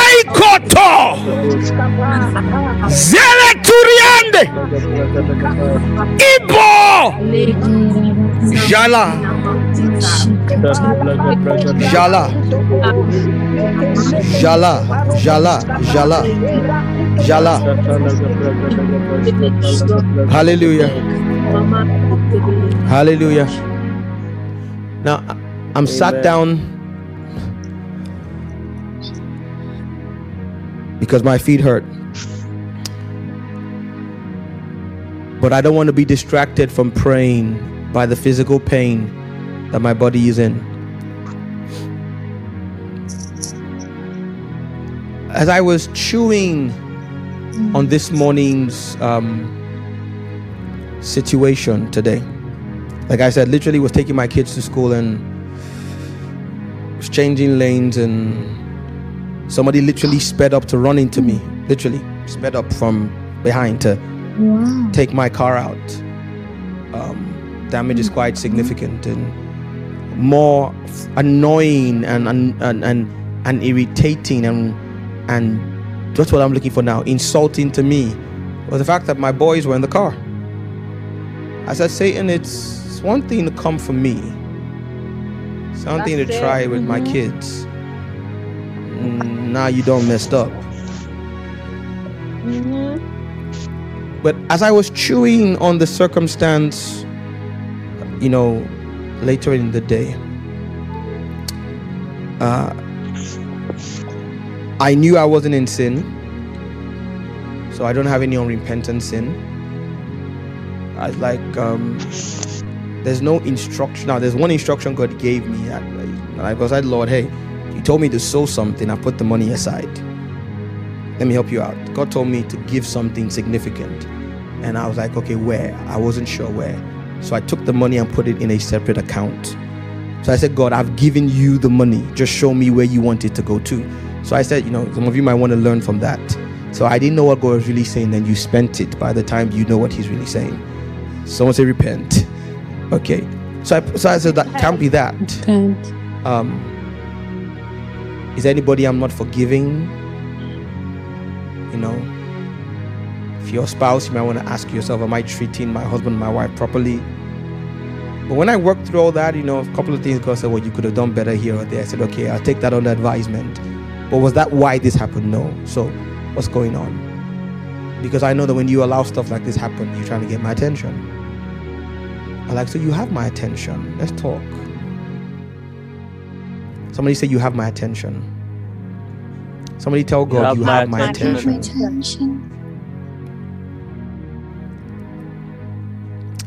Aikoto. Zeleturiande ibo jala. Jala. Jala. Jala. Jala. Jala. Hallelujah. Hallelujah. Now i'm sat down because my feet hurt but i don't want to be distracted from praying by the physical pain that my body is in as I was chewing on this morning's um, situation today, like I said, literally was taking my kids to school and was changing lanes, and somebody literally sped up to run into me. Literally sped up from behind to Wow. take my car out. Um, damage is quite significant and more annoying and and and and, and irritating and and that's what I'm looking for now. Insulting to me was the fact that my boys were in the car. I said, Satan, it's, it's one thing to come for me, something to That's it. try with my kids. Mm, Now you don't messed up. But as I was chewing on the circumstance, you know, later in the day, uh, I knew I wasn't in sin, so I don't have any unrepentant sin. I was like, um, there's no instruction. Now, there's one instruction God gave me. That, and I was like, Lord, hey, you told me to sow something. I put the money aside. Let me help you out. God told me to give something significant. And I was like, okay, where? I wasn't sure where. So I took the money and put it in a separate account. So I said, God, I've given you the money. Just show me where you want it to go to. So I said, you know, some of you might want to learn from that. So I didn't know what God was really saying, then you spent it by the time you know what He's really saying. Someone say, repent. Okay. So I, so I said, that can't be that. Repent. Um, is anybody I'm not forgiving? You know, if your spouse, you might want to ask yourself, am I treating my husband, my wife properly? But when I worked through all that, you know, a couple of things God said, well, you could have done better here or there. I said, okay, I'll take that under advisement. But was that why this happened? No. So what's going on? Because I know that when you allow stuff like this happen, you're trying to get my attention. I like, so you have my attention. Let's talk. Somebody say you have my attention. Somebody tell God have you my have my attention. attention. Attention.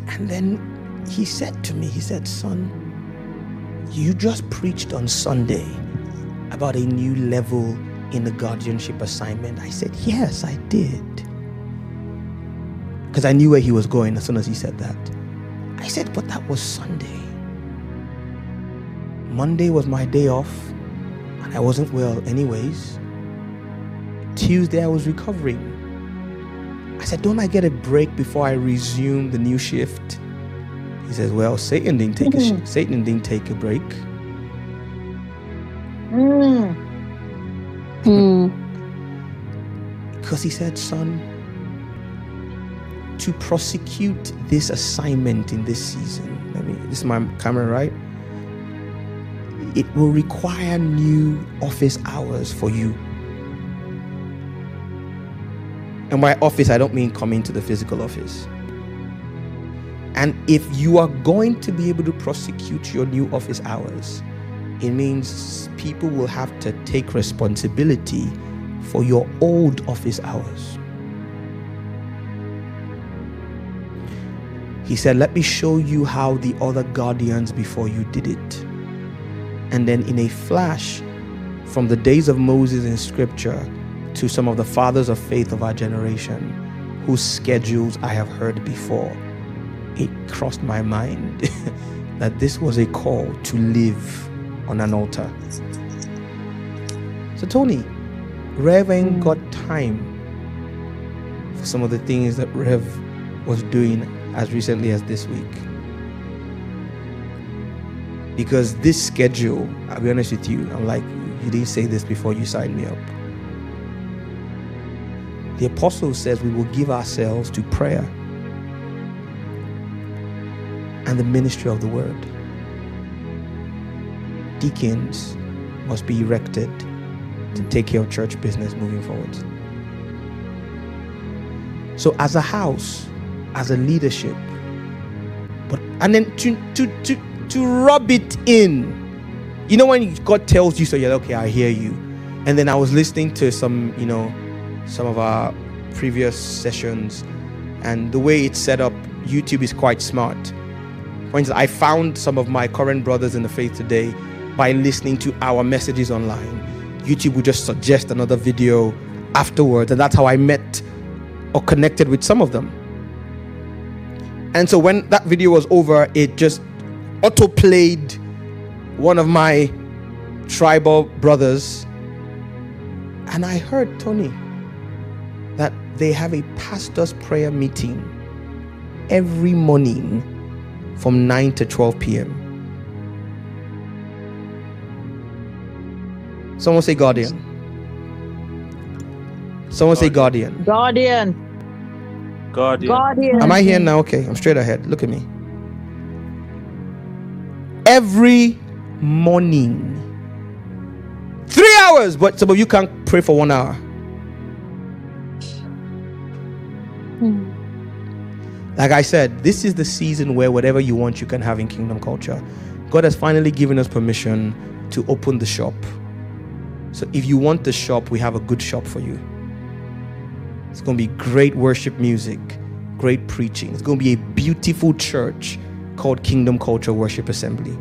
And then he said to me, he said, Son, you just preached on Sunday about a new level in the guardianship assignment. I said, Yes, I did. Because I knew where he was going as soon as he said that. I said, But that was Sunday. Monday was my day off, and I wasn't well, anyways. Tuesday, I was recovering. I said, Don't I get a break before I resume the new shift? He says, Well, Satan didn't take a sh- Satan didn't take a break. Mm. Hmm. Because he said, Son, to prosecute this assignment in this season, let me, this is my camera, right? It will require new office hours for you. And by office, I don't mean coming to the physical office. And if you are going to be able to prosecute your new office hours, it means people will have to take responsibility for your old office hours. He said, Let me show you how the other guardians before you did it. And then, in a flash, from the days of Moses in scripture to some of the fathers of faith of our generation, whose schedules I have heard before, it crossed my mind that this was a call to live on an altar. So, Tony, Rev got time for some of the things that Rev was doing as recently as this week. Because this schedule, I'll be honest with you, I'm like, you didn't say this before you signed me up. The apostle says we will give ourselves to prayer and the ministry of the word. Deacons must be erected to take care of church business moving forward. So, as a house, as a leadership, but and then to to to to rub it in, you know when God tells you, so you're like, okay, I hear you. And then I was listening to some, you know, some of our previous sessions, and the way it's set up, YouTube is quite smart. For instance, I found some of my current brothers in the faith today by listening to our messages online. YouTube would just suggest another video afterwards, and that's how I met or connected with some of them. And so when that video was over, it just auto played one of my tribal brothers. And I heard, Tony, they have a pastor's prayer meeting every morning from 9 to 12 p.m. Someone say guardian. Someone say guardian. Guardian. Guardian. Guardian. Am I here now? Okay, I'm straight ahead. Look at me. Every morning. Three hours, but some of you can't pray for one hour. Mm-hmm. Like I said, this is the season where whatever you want, you can have in kingdom culture. God has finally given us permission to open the shop. So if you want the shop, we have a good shop for you. It's going to be great worship music, great preaching. It's going to be a beautiful church called Kingdom Culture Worship Assembly.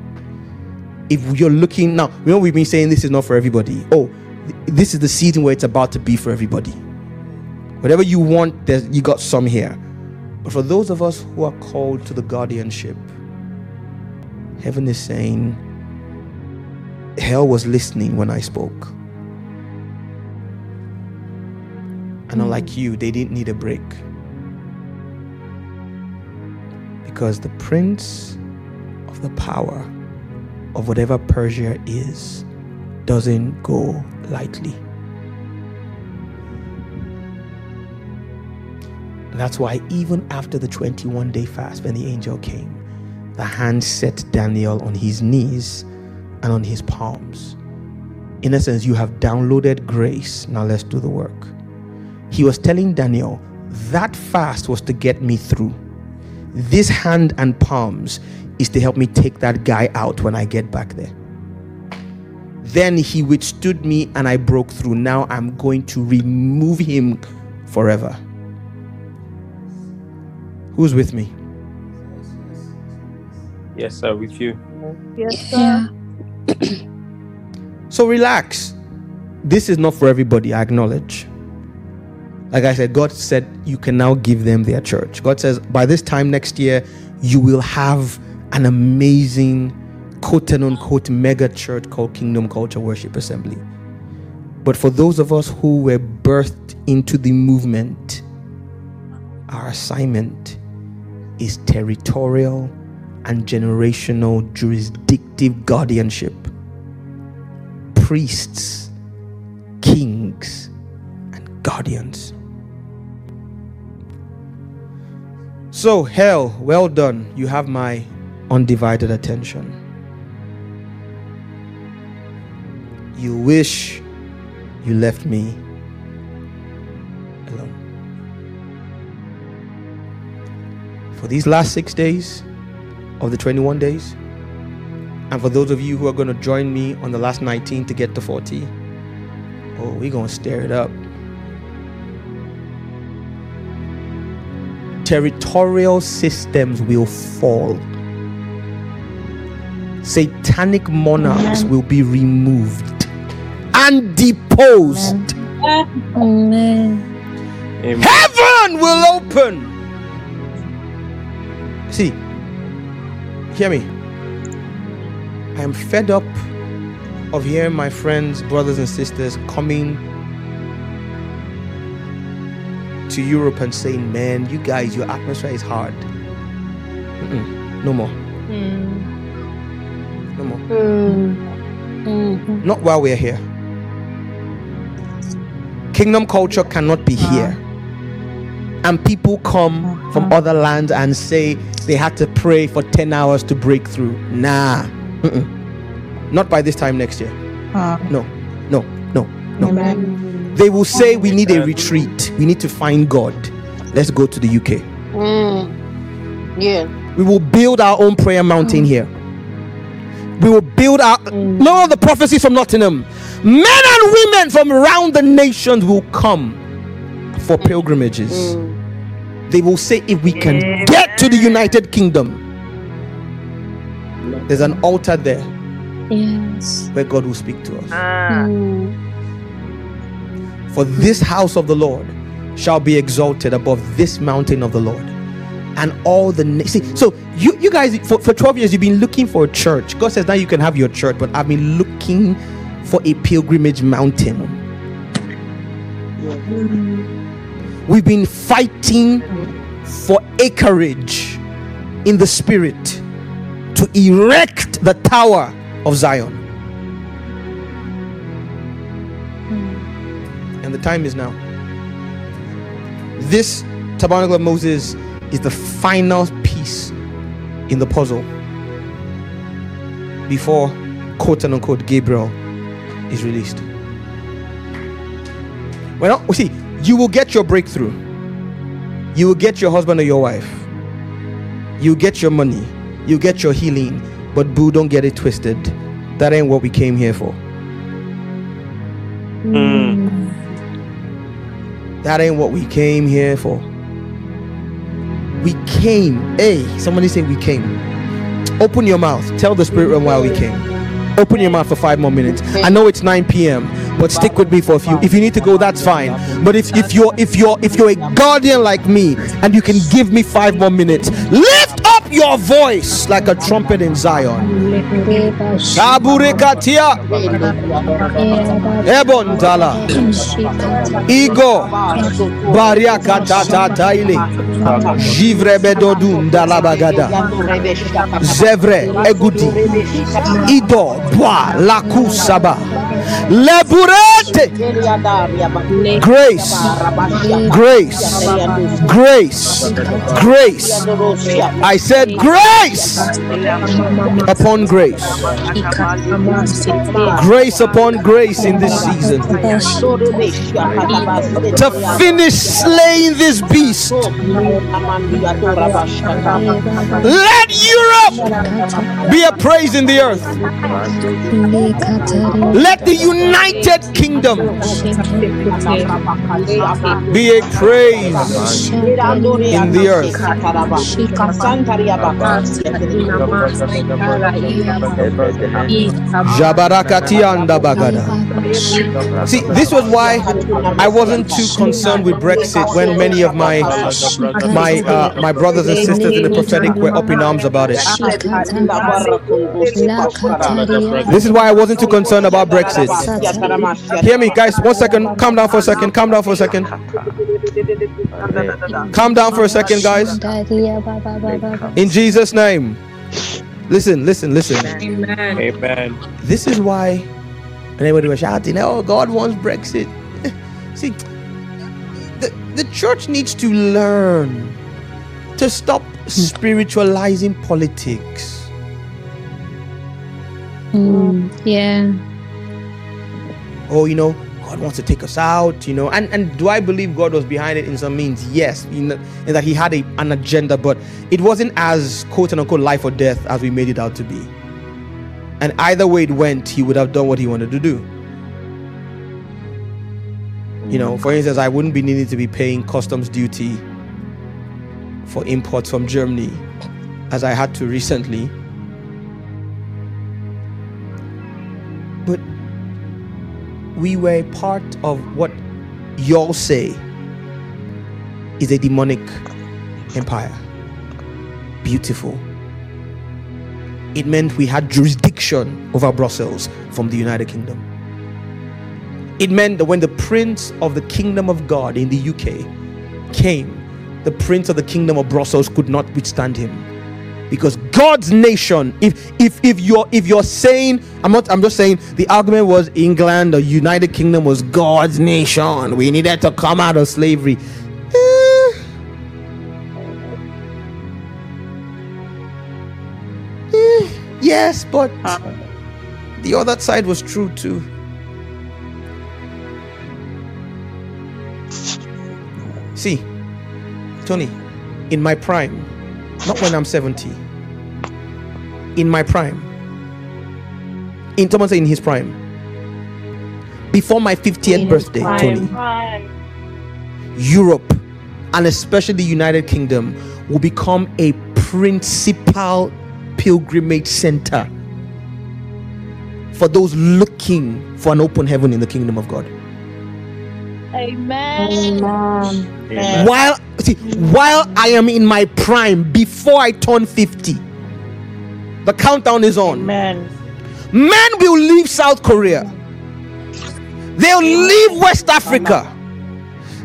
If you're looking now, you know we've been saying this is not for everybody. Oh, this is the season where it's about to be for everybody. Whatever you want, you got some here. But for those of us who are called to the guardianship, heaven is saying, hell was listening when I spoke. And mm. unlike you, they didn't need a break. Because the prince of the power of whatever Persia is doesn't go lightly. That's why, even after the 21 day fast, when the angel came, the hand set Daniel on his knees and on his palms. In essence, you have downloaded grace. Now let's do the work. He was telling Daniel, that fast was to get me through. This hand and palms is to help me take that guy out when I get back there. Then he withstood me and I broke through. Now I'm going to remove him forever. Who's with me? Yes, sir, with you. Yes, sir. Yeah. So relax. This is not for everybody, I acknowledge. Like I said, God said you can now give them their church. God says by this time next year, you will have an amazing quote and unquote mega church called Kingdom Culture Worship Assembly. But for those of us who were birthed into the movement, our assignment is territorial and generational jurisdictive guardianship. Priests, kings, and guardians. So, hell, well done. You have my undivided attention. You wish you left me For these last six days of the 21 days, and for those of you who are going to join me on the last 19 to get to 40, oh, we're going to stir it up. Territorial systems will fall. Satanic monarchs will be removed and deposed. Amen. Amen. Heaven will open. See, hear me. I am fed up of hearing my friends, brothers, and sisters coming to Europe and saying, Man, you guys, your atmosphere is hard. Mm-mm. No more. No more. Mhm. Not while we're here. Kingdom culture cannot be here. And people come from other lands and say they had to pray for 10 hours to break through. Nah. Mm-mm. Not by this time next year. Ah. No, no, no, no. They will say we need a retreat. We need to find God. Let's go to the UK. Mm. Yeah. We will build our own prayer mountain here. We will build our mm. no the prophecies from Nottingham. Men and women from around the nations will come for mm. pilgrimages. They will say if we can get to the United Kingdom, there's an altar there Yes. where God will speak to us. Mm. For this house of the Lord shall be exalted above this mountain of the Lord. And all the na- see, so you you guys for, for 12 years you've been looking for a church. God says now you can have your church, but I've been looking for a pilgrimage mountain. We've been fighting for acreage in the spirit to erect the tower of Zion. And the time is now. This tabernacle of Moses is the final piece in the puzzle before quote unquote Gabriel is released. Well, see, you will get your breakthrough. You will get your husband or your wife. You get your money. You get your healing. But boo, don't get it twisted. That ain't what we came here for. Mm. That ain't what we came here for. We came. Hey, somebody say we came. Open your mouth. Tell the spirit realm why we came. Open your mouth for five more minutes. I know it's 9 p.m., but stick with me for a few. If you need to go, that's fine. But if, if you're if you're if you're a guardian like me and you can give me five more minutes, lift up your voice like a trumpet in Zion. Kaburekatia Ebon Dala Igo. Bariakatata Taile Jivre Bedodun Dalabagada Zevre Egudi Ido Bwa Laku Saba Leburete Grace. Grace. Grace. Grace. I said grace upon grace. Grace upon grace in this season. To finish slaying this beast. Let Europe be a praise in the earth. Let the the United Kingdom be a praise in the earth. See, this was why I wasn't too concerned with Brexit when many of my my uh, my brothers and sisters in the prophetic were up in arms about it. This is why I wasn't too concerned about Brexit. Hear me, guys. One second. Calm down for a second. Calm down for a second. Calm down for a second, guys. In Jesus' name. Listen, listen, listen. Amen. This is why anybody was shouting, oh, God wants Brexit. See, the, the church needs to learn to stop spiritualizing politics. Mm, yeah. Oh, you know, God wants to take us out, you know. And and do I believe God was behind it in some means? Yes, in, in that He had a, an agenda, but it wasn't as quote unquote life or death as we made it out to be. And either way it went, He would have done what He wanted to do. You know, for instance, I wouldn't be needing to be paying customs duty for imports from Germany as I had to recently. But we were part of what y'all say is a demonic empire. Beautiful. It meant we had jurisdiction over Brussels from the United Kingdom. It meant that when the prince of the kingdom of God in the UK came, the prince of the kingdom of Brussels could not withstand him because God's nation if if if you're if you're saying I'm not I'm just saying the argument was England or United Kingdom was God's nation. We needed to come out of slavery. Eh. Eh, yes but the other side was true too. See Tony in my prime not when I'm 70. In my prime. In someone say in his prime. Before my 50th In birthday, prime. Tony. Europe and especially the United Kingdom will become a principal pilgrimage center for those looking for an open heaven in the kingdom of God. Amen. Amen. While see, while I am in my prime, before I turn 50, the countdown is on. Men will leave South Korea. They'll leave West Africa.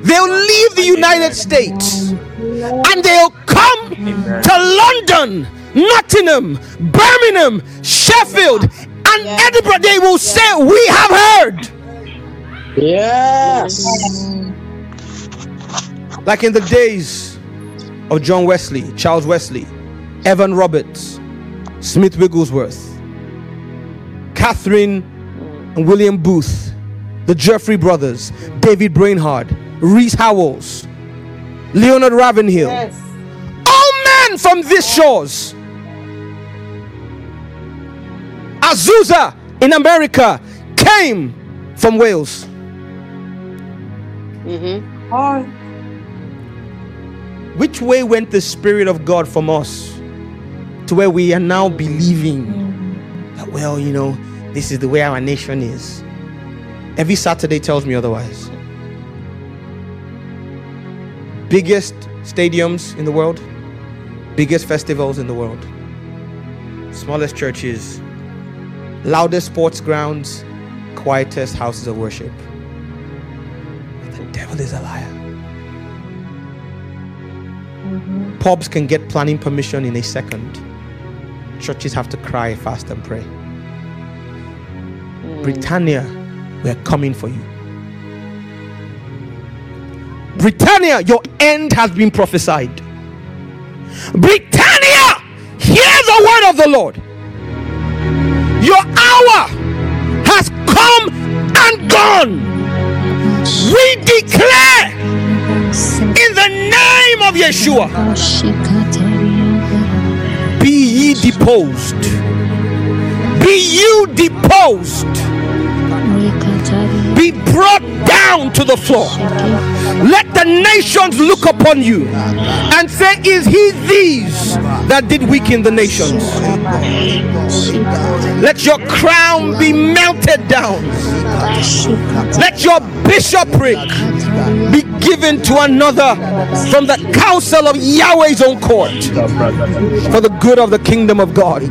They'll leave the United States. And they'll come to London, Nottingham, Birmingham, Sheffield, and Edinburgh. They will say, We have heard. Yes. Like in the days of John Wesley, Charles Wesley, Evan Roberts, Smith Wigglesworth, Catherine and William Booth, the Jeffrey brothers, David Brainerd, Rees Howells, Leonard Ravenhill, all men from these shores. Azusa in America came from Wales. Mm-hmm. Which way went the Spirit of God from us to where we are now believing mm. that, well, you know, this is the way our nation is? Every Saturday tells me otherwise. Biggest stadiums in the world, biggest festivals in the world, smallest churches, loudest sports grounds, quietest houses of worship. The devil is a liar. Pubs can get planning permission in a second. Churches have to cry, fast, and pray. Hmm. Britannia, we are coming for you. Britannia, your end has been prophesied. Britannia, hear the word of the Lord. Your hour has come and gone. We declare the name of Yeshua, be ye deposed. Be you deposed. be brought down to the floor. Let the nations look upon you and say, Is he these that did weaken the nations? Let your crown be melted down. Let your bishopric be given to another from the council of Yahweh's own court for the good of the kingdom of God.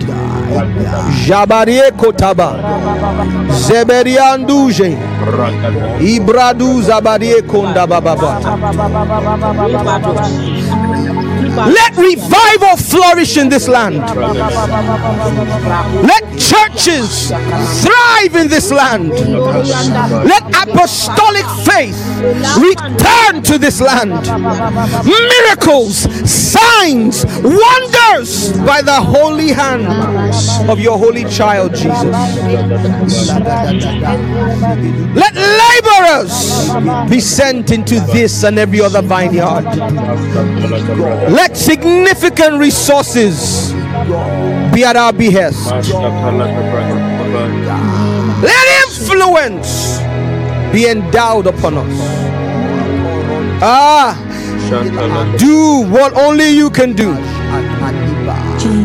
Jabarie kotaba, zeberianduje, ibradu zabarie konda bababa. Let revival flourish in this land. Let churches thrive in this land. Let apostolic faith return to this land. Miracles, signs, wonders by the holy hand of your holy child, Jesus. Let laborers be sent into this and every other vineyard. Let significant resources be at our behest. Let influence be endowed upon us. Ah, do what only you can do.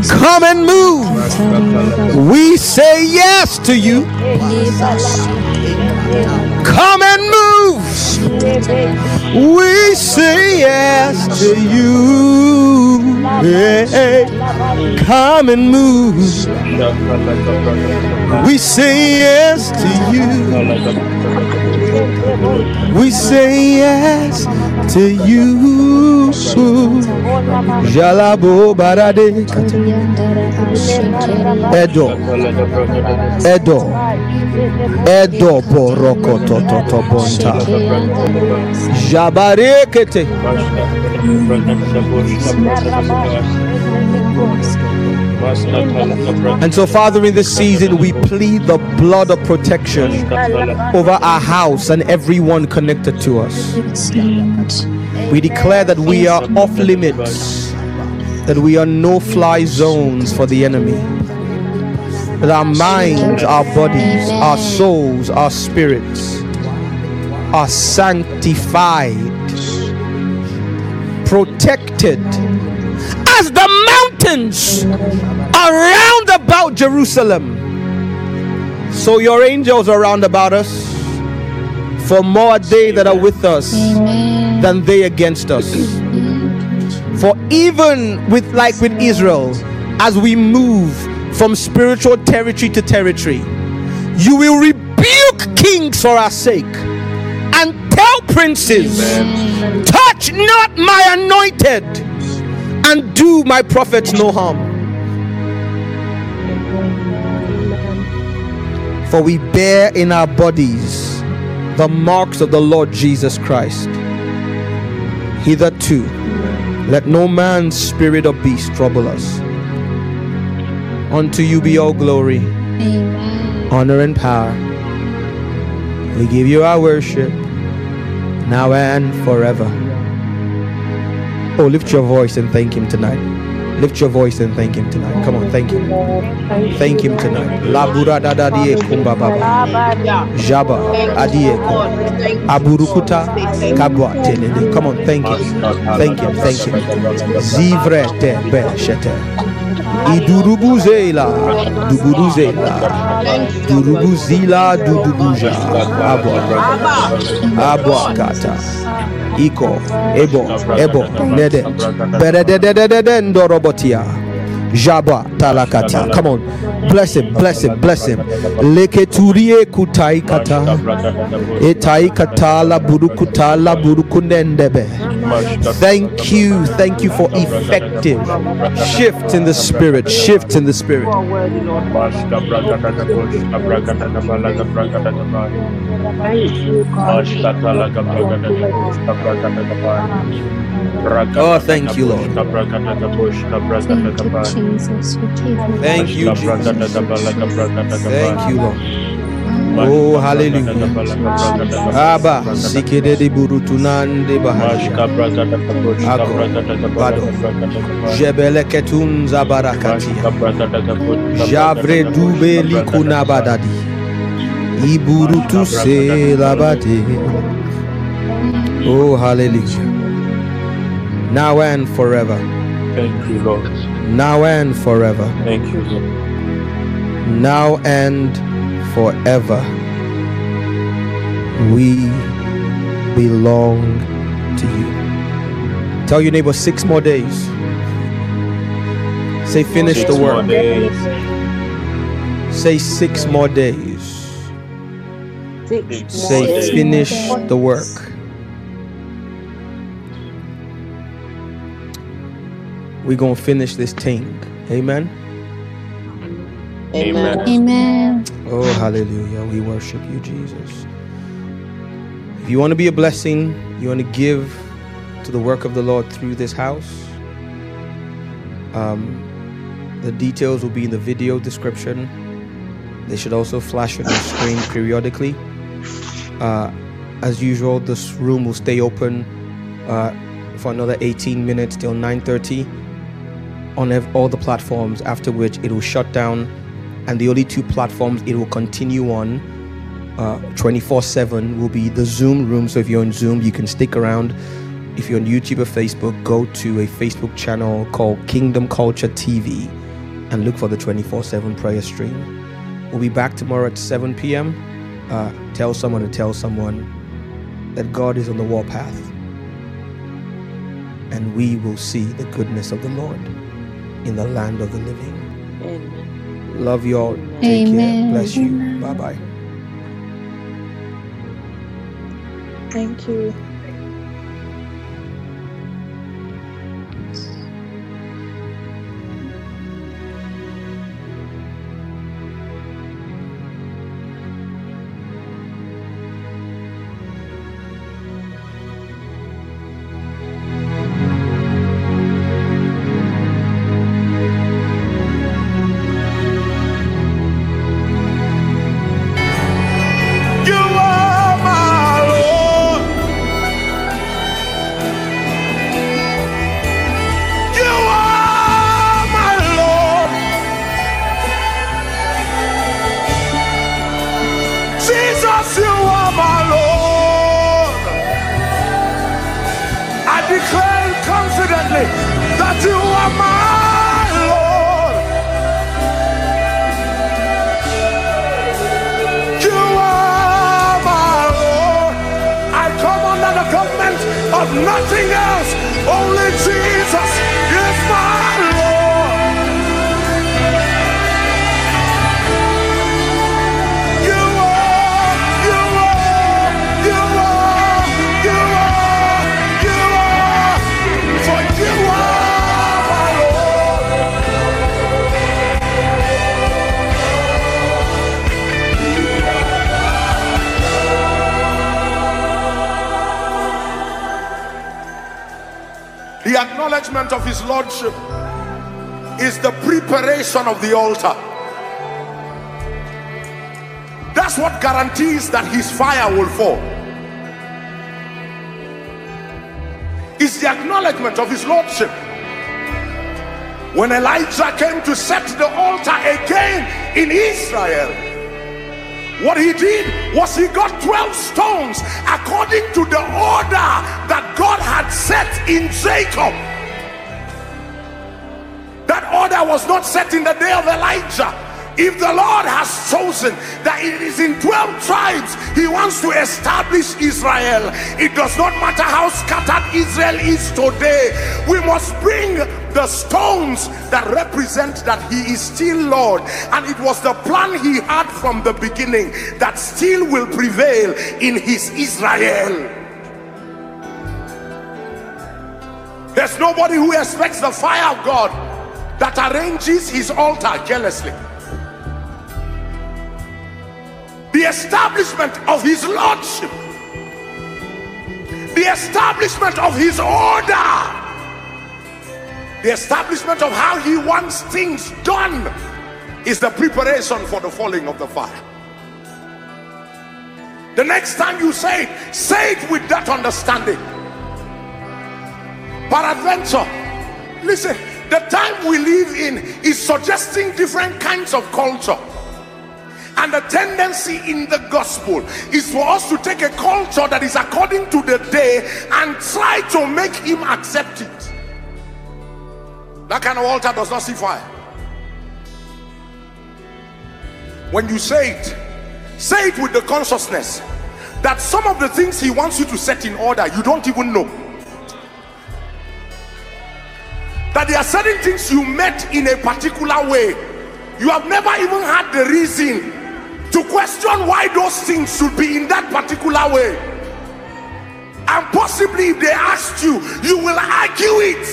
Come and move. We say yes to you. Come and move. We say yes to you. Hey, come and move. We say yes to you. We say yes to you. Jalabo barade Edo Edo Edo boroko to to to bonta Jabarekete And so, Father, in this season, we plead the blood of protection over our house and everyone connected to us. We declare that we are off limits, that we are no fly zones for the enemy. Our minds, our bodies, our souls, our spirits are sanctified, protected as the mountains around about Jerusalem. So your angels are round about us. For more are they that are with us than they against us. For even with like with Israel, as we move from spiritual territory to territory, you will rebuke kings for our sake and tell princes, touch not my anointed and do my prophets no harm. For we bear in our bodies the marks of the Lord Jesus Christ. Hitherto, let no man's spirit or beast trouble us. Unto you be all glory, honor, and power. We give you our worship now and forever. Oh, lift your voice and thank Him tonight. Lift your voice and thank Him tonight. Come on, thank Him. Thank Him tonight. La burada da die kumba baba. Jaba adie kum. Aburukuta kabwa telele. Come on, thank Him. Thank Him. Thank Him. Zivre te be shete. Idurubuzela. Duburuzela. Durubuzila dudubuja. Abwa. Abwa kata. Iko, Ebo, Ebo, Nede, Beredededede Ndorobotia, Jaba Talakata. Come on, bless him, bless him, bless him. Leketurie kutai kata, etai burukuta la burukunendebe. Thank you, thank you for effective shift in the spirit, shift in the spirit. Oh, thank you, Lord. Thank you, Jesus. Thank you, Lord. Oh, hallelujah. Abba, sikede di burutunande bahasha. Ago, bado. Jebele ketunza barakatia. Javre dube likuna badadi. Iburutu se labate. Oh, hallelujah. Now and forever. Thank you, Lord. Now and forever. Thank you, Lord. Now and forever. We belong to you. Tell your neighbor six more days. Say, finish Six the more work. days. Say, six more days. Six Six more Say, days. finish the work. We're going to finish this thing. Amen. Amen. Amen. Oh, hallelujah. We worship you, Jesus. If you want to be a blessing, you want to give to the work of the Lord through this house, um, the details will be in the video description. They should also flash on your screen periodically. Uh, as usual, this room will stay open uh, for another 18 minutes till 9:30 on all the platforms. After which, it will shut down, and the only two platforms it will continue on uh, 24/7 will be the Zoom room. So if you're on Zoom, you can stick around. If you're on YouTube or Facebook, go to a Facebook channel called Kingdom Culture TV and look for the 24/7 prayer stream. We'll be back tomorrow at 7 p.m. Uh, tell someone to tell someone that God is on the warpath, and we will see the goodness of the Lord in the land of the living. Amen. Love you all. Take care. Amen. Bless you. Bye bye. Thank you. You lordship is the preparation of the altar. That's what guarantees that his fire will fall. Is the acknowledgement of his lordship. When Elijah came to set the altar again in Israel, what he did was he got 12 stones according to the order that God had set in Jacob. Was not set in the day of Elijah. If the Lord has chosen that it is in 12 tribes, He wants to establish Israel. It does not matter how scattered Israel is today. We must bring the stones that represent that He is still Lord. And it was the plan He had from the beginning that still will prevail in His Israel. There's nobody who expects the fire of God that arranges his altar carelessly. The establishment of his lordship, the establishment of his order, the establishment of how he wants things done is the preparation for the falling of the fire. The next time you say it, say it with that understanding. Peradventure, listen, the time we live in is suggesting different kinds of culture. And the tendency in the gospel is for us to take a culture that is according to the day and try to make him accept it. That kind of altar does not see fire. When you say it, say it with the consciousness that some of the things he wants you to set in order, you don't even know. That there are certain things you met in a particular way, you have never even had the reason to question why those things should be in that particular way. And possibly, if they asked you, you will argue it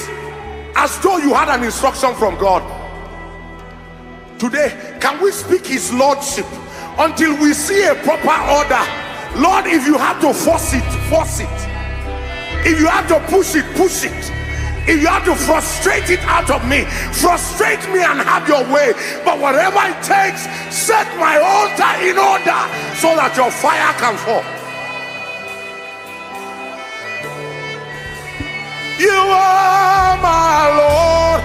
as though you had an instruction from God. Today, can we speak His Lordship until we see a proper order? Lord, if you have to force it, force it. If you have to push it, push it. If you have to frustrate it out of me, frustrate me and have your way. But whatever it takes, set my altar in order so that your fire can fall. You are my Lord.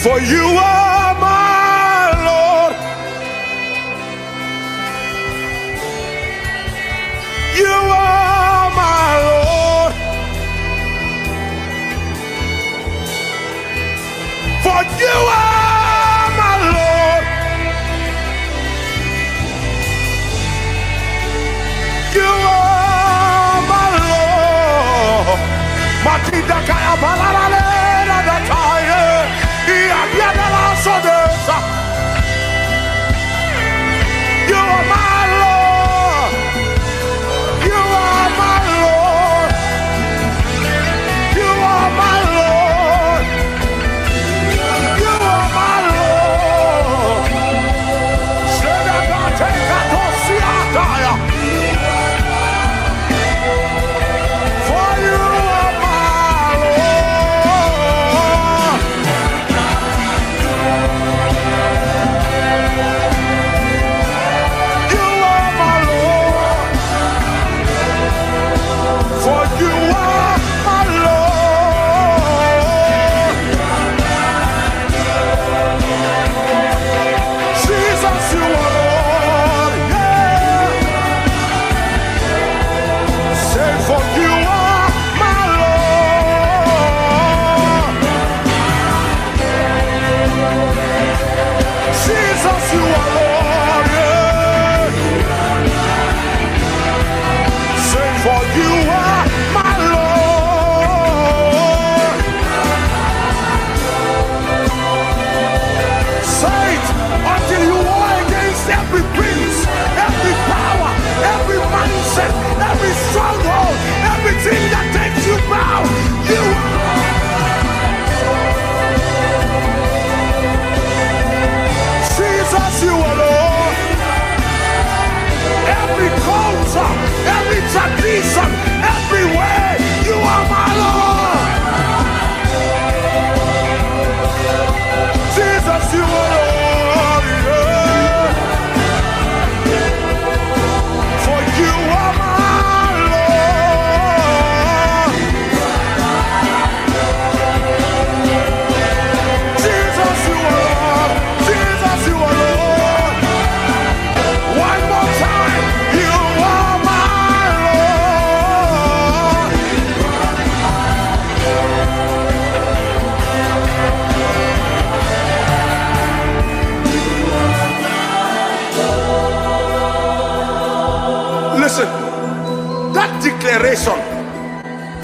For you are my Lord. You are You are my Lord. You are my Lord. Matinda kaya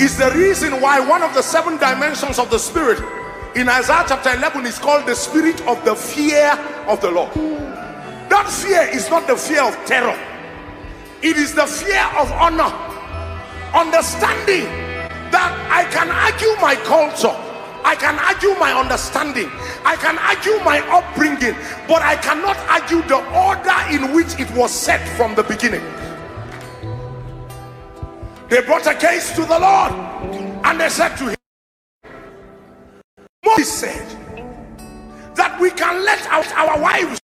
is the reason why one of the seven dimensions of the spirit in Isaiah chapter 11 is called the spirit of the fear of the Lord. That fear is not the fear of terror, it is the fear of honor, understanding that I can argue my culture. I can argue my understanding. I can argue my upbringing, but I cannot argue the order in which it was set from the beginning. They brought a case to the Lord and they said to him, Moses said that we can let out our wives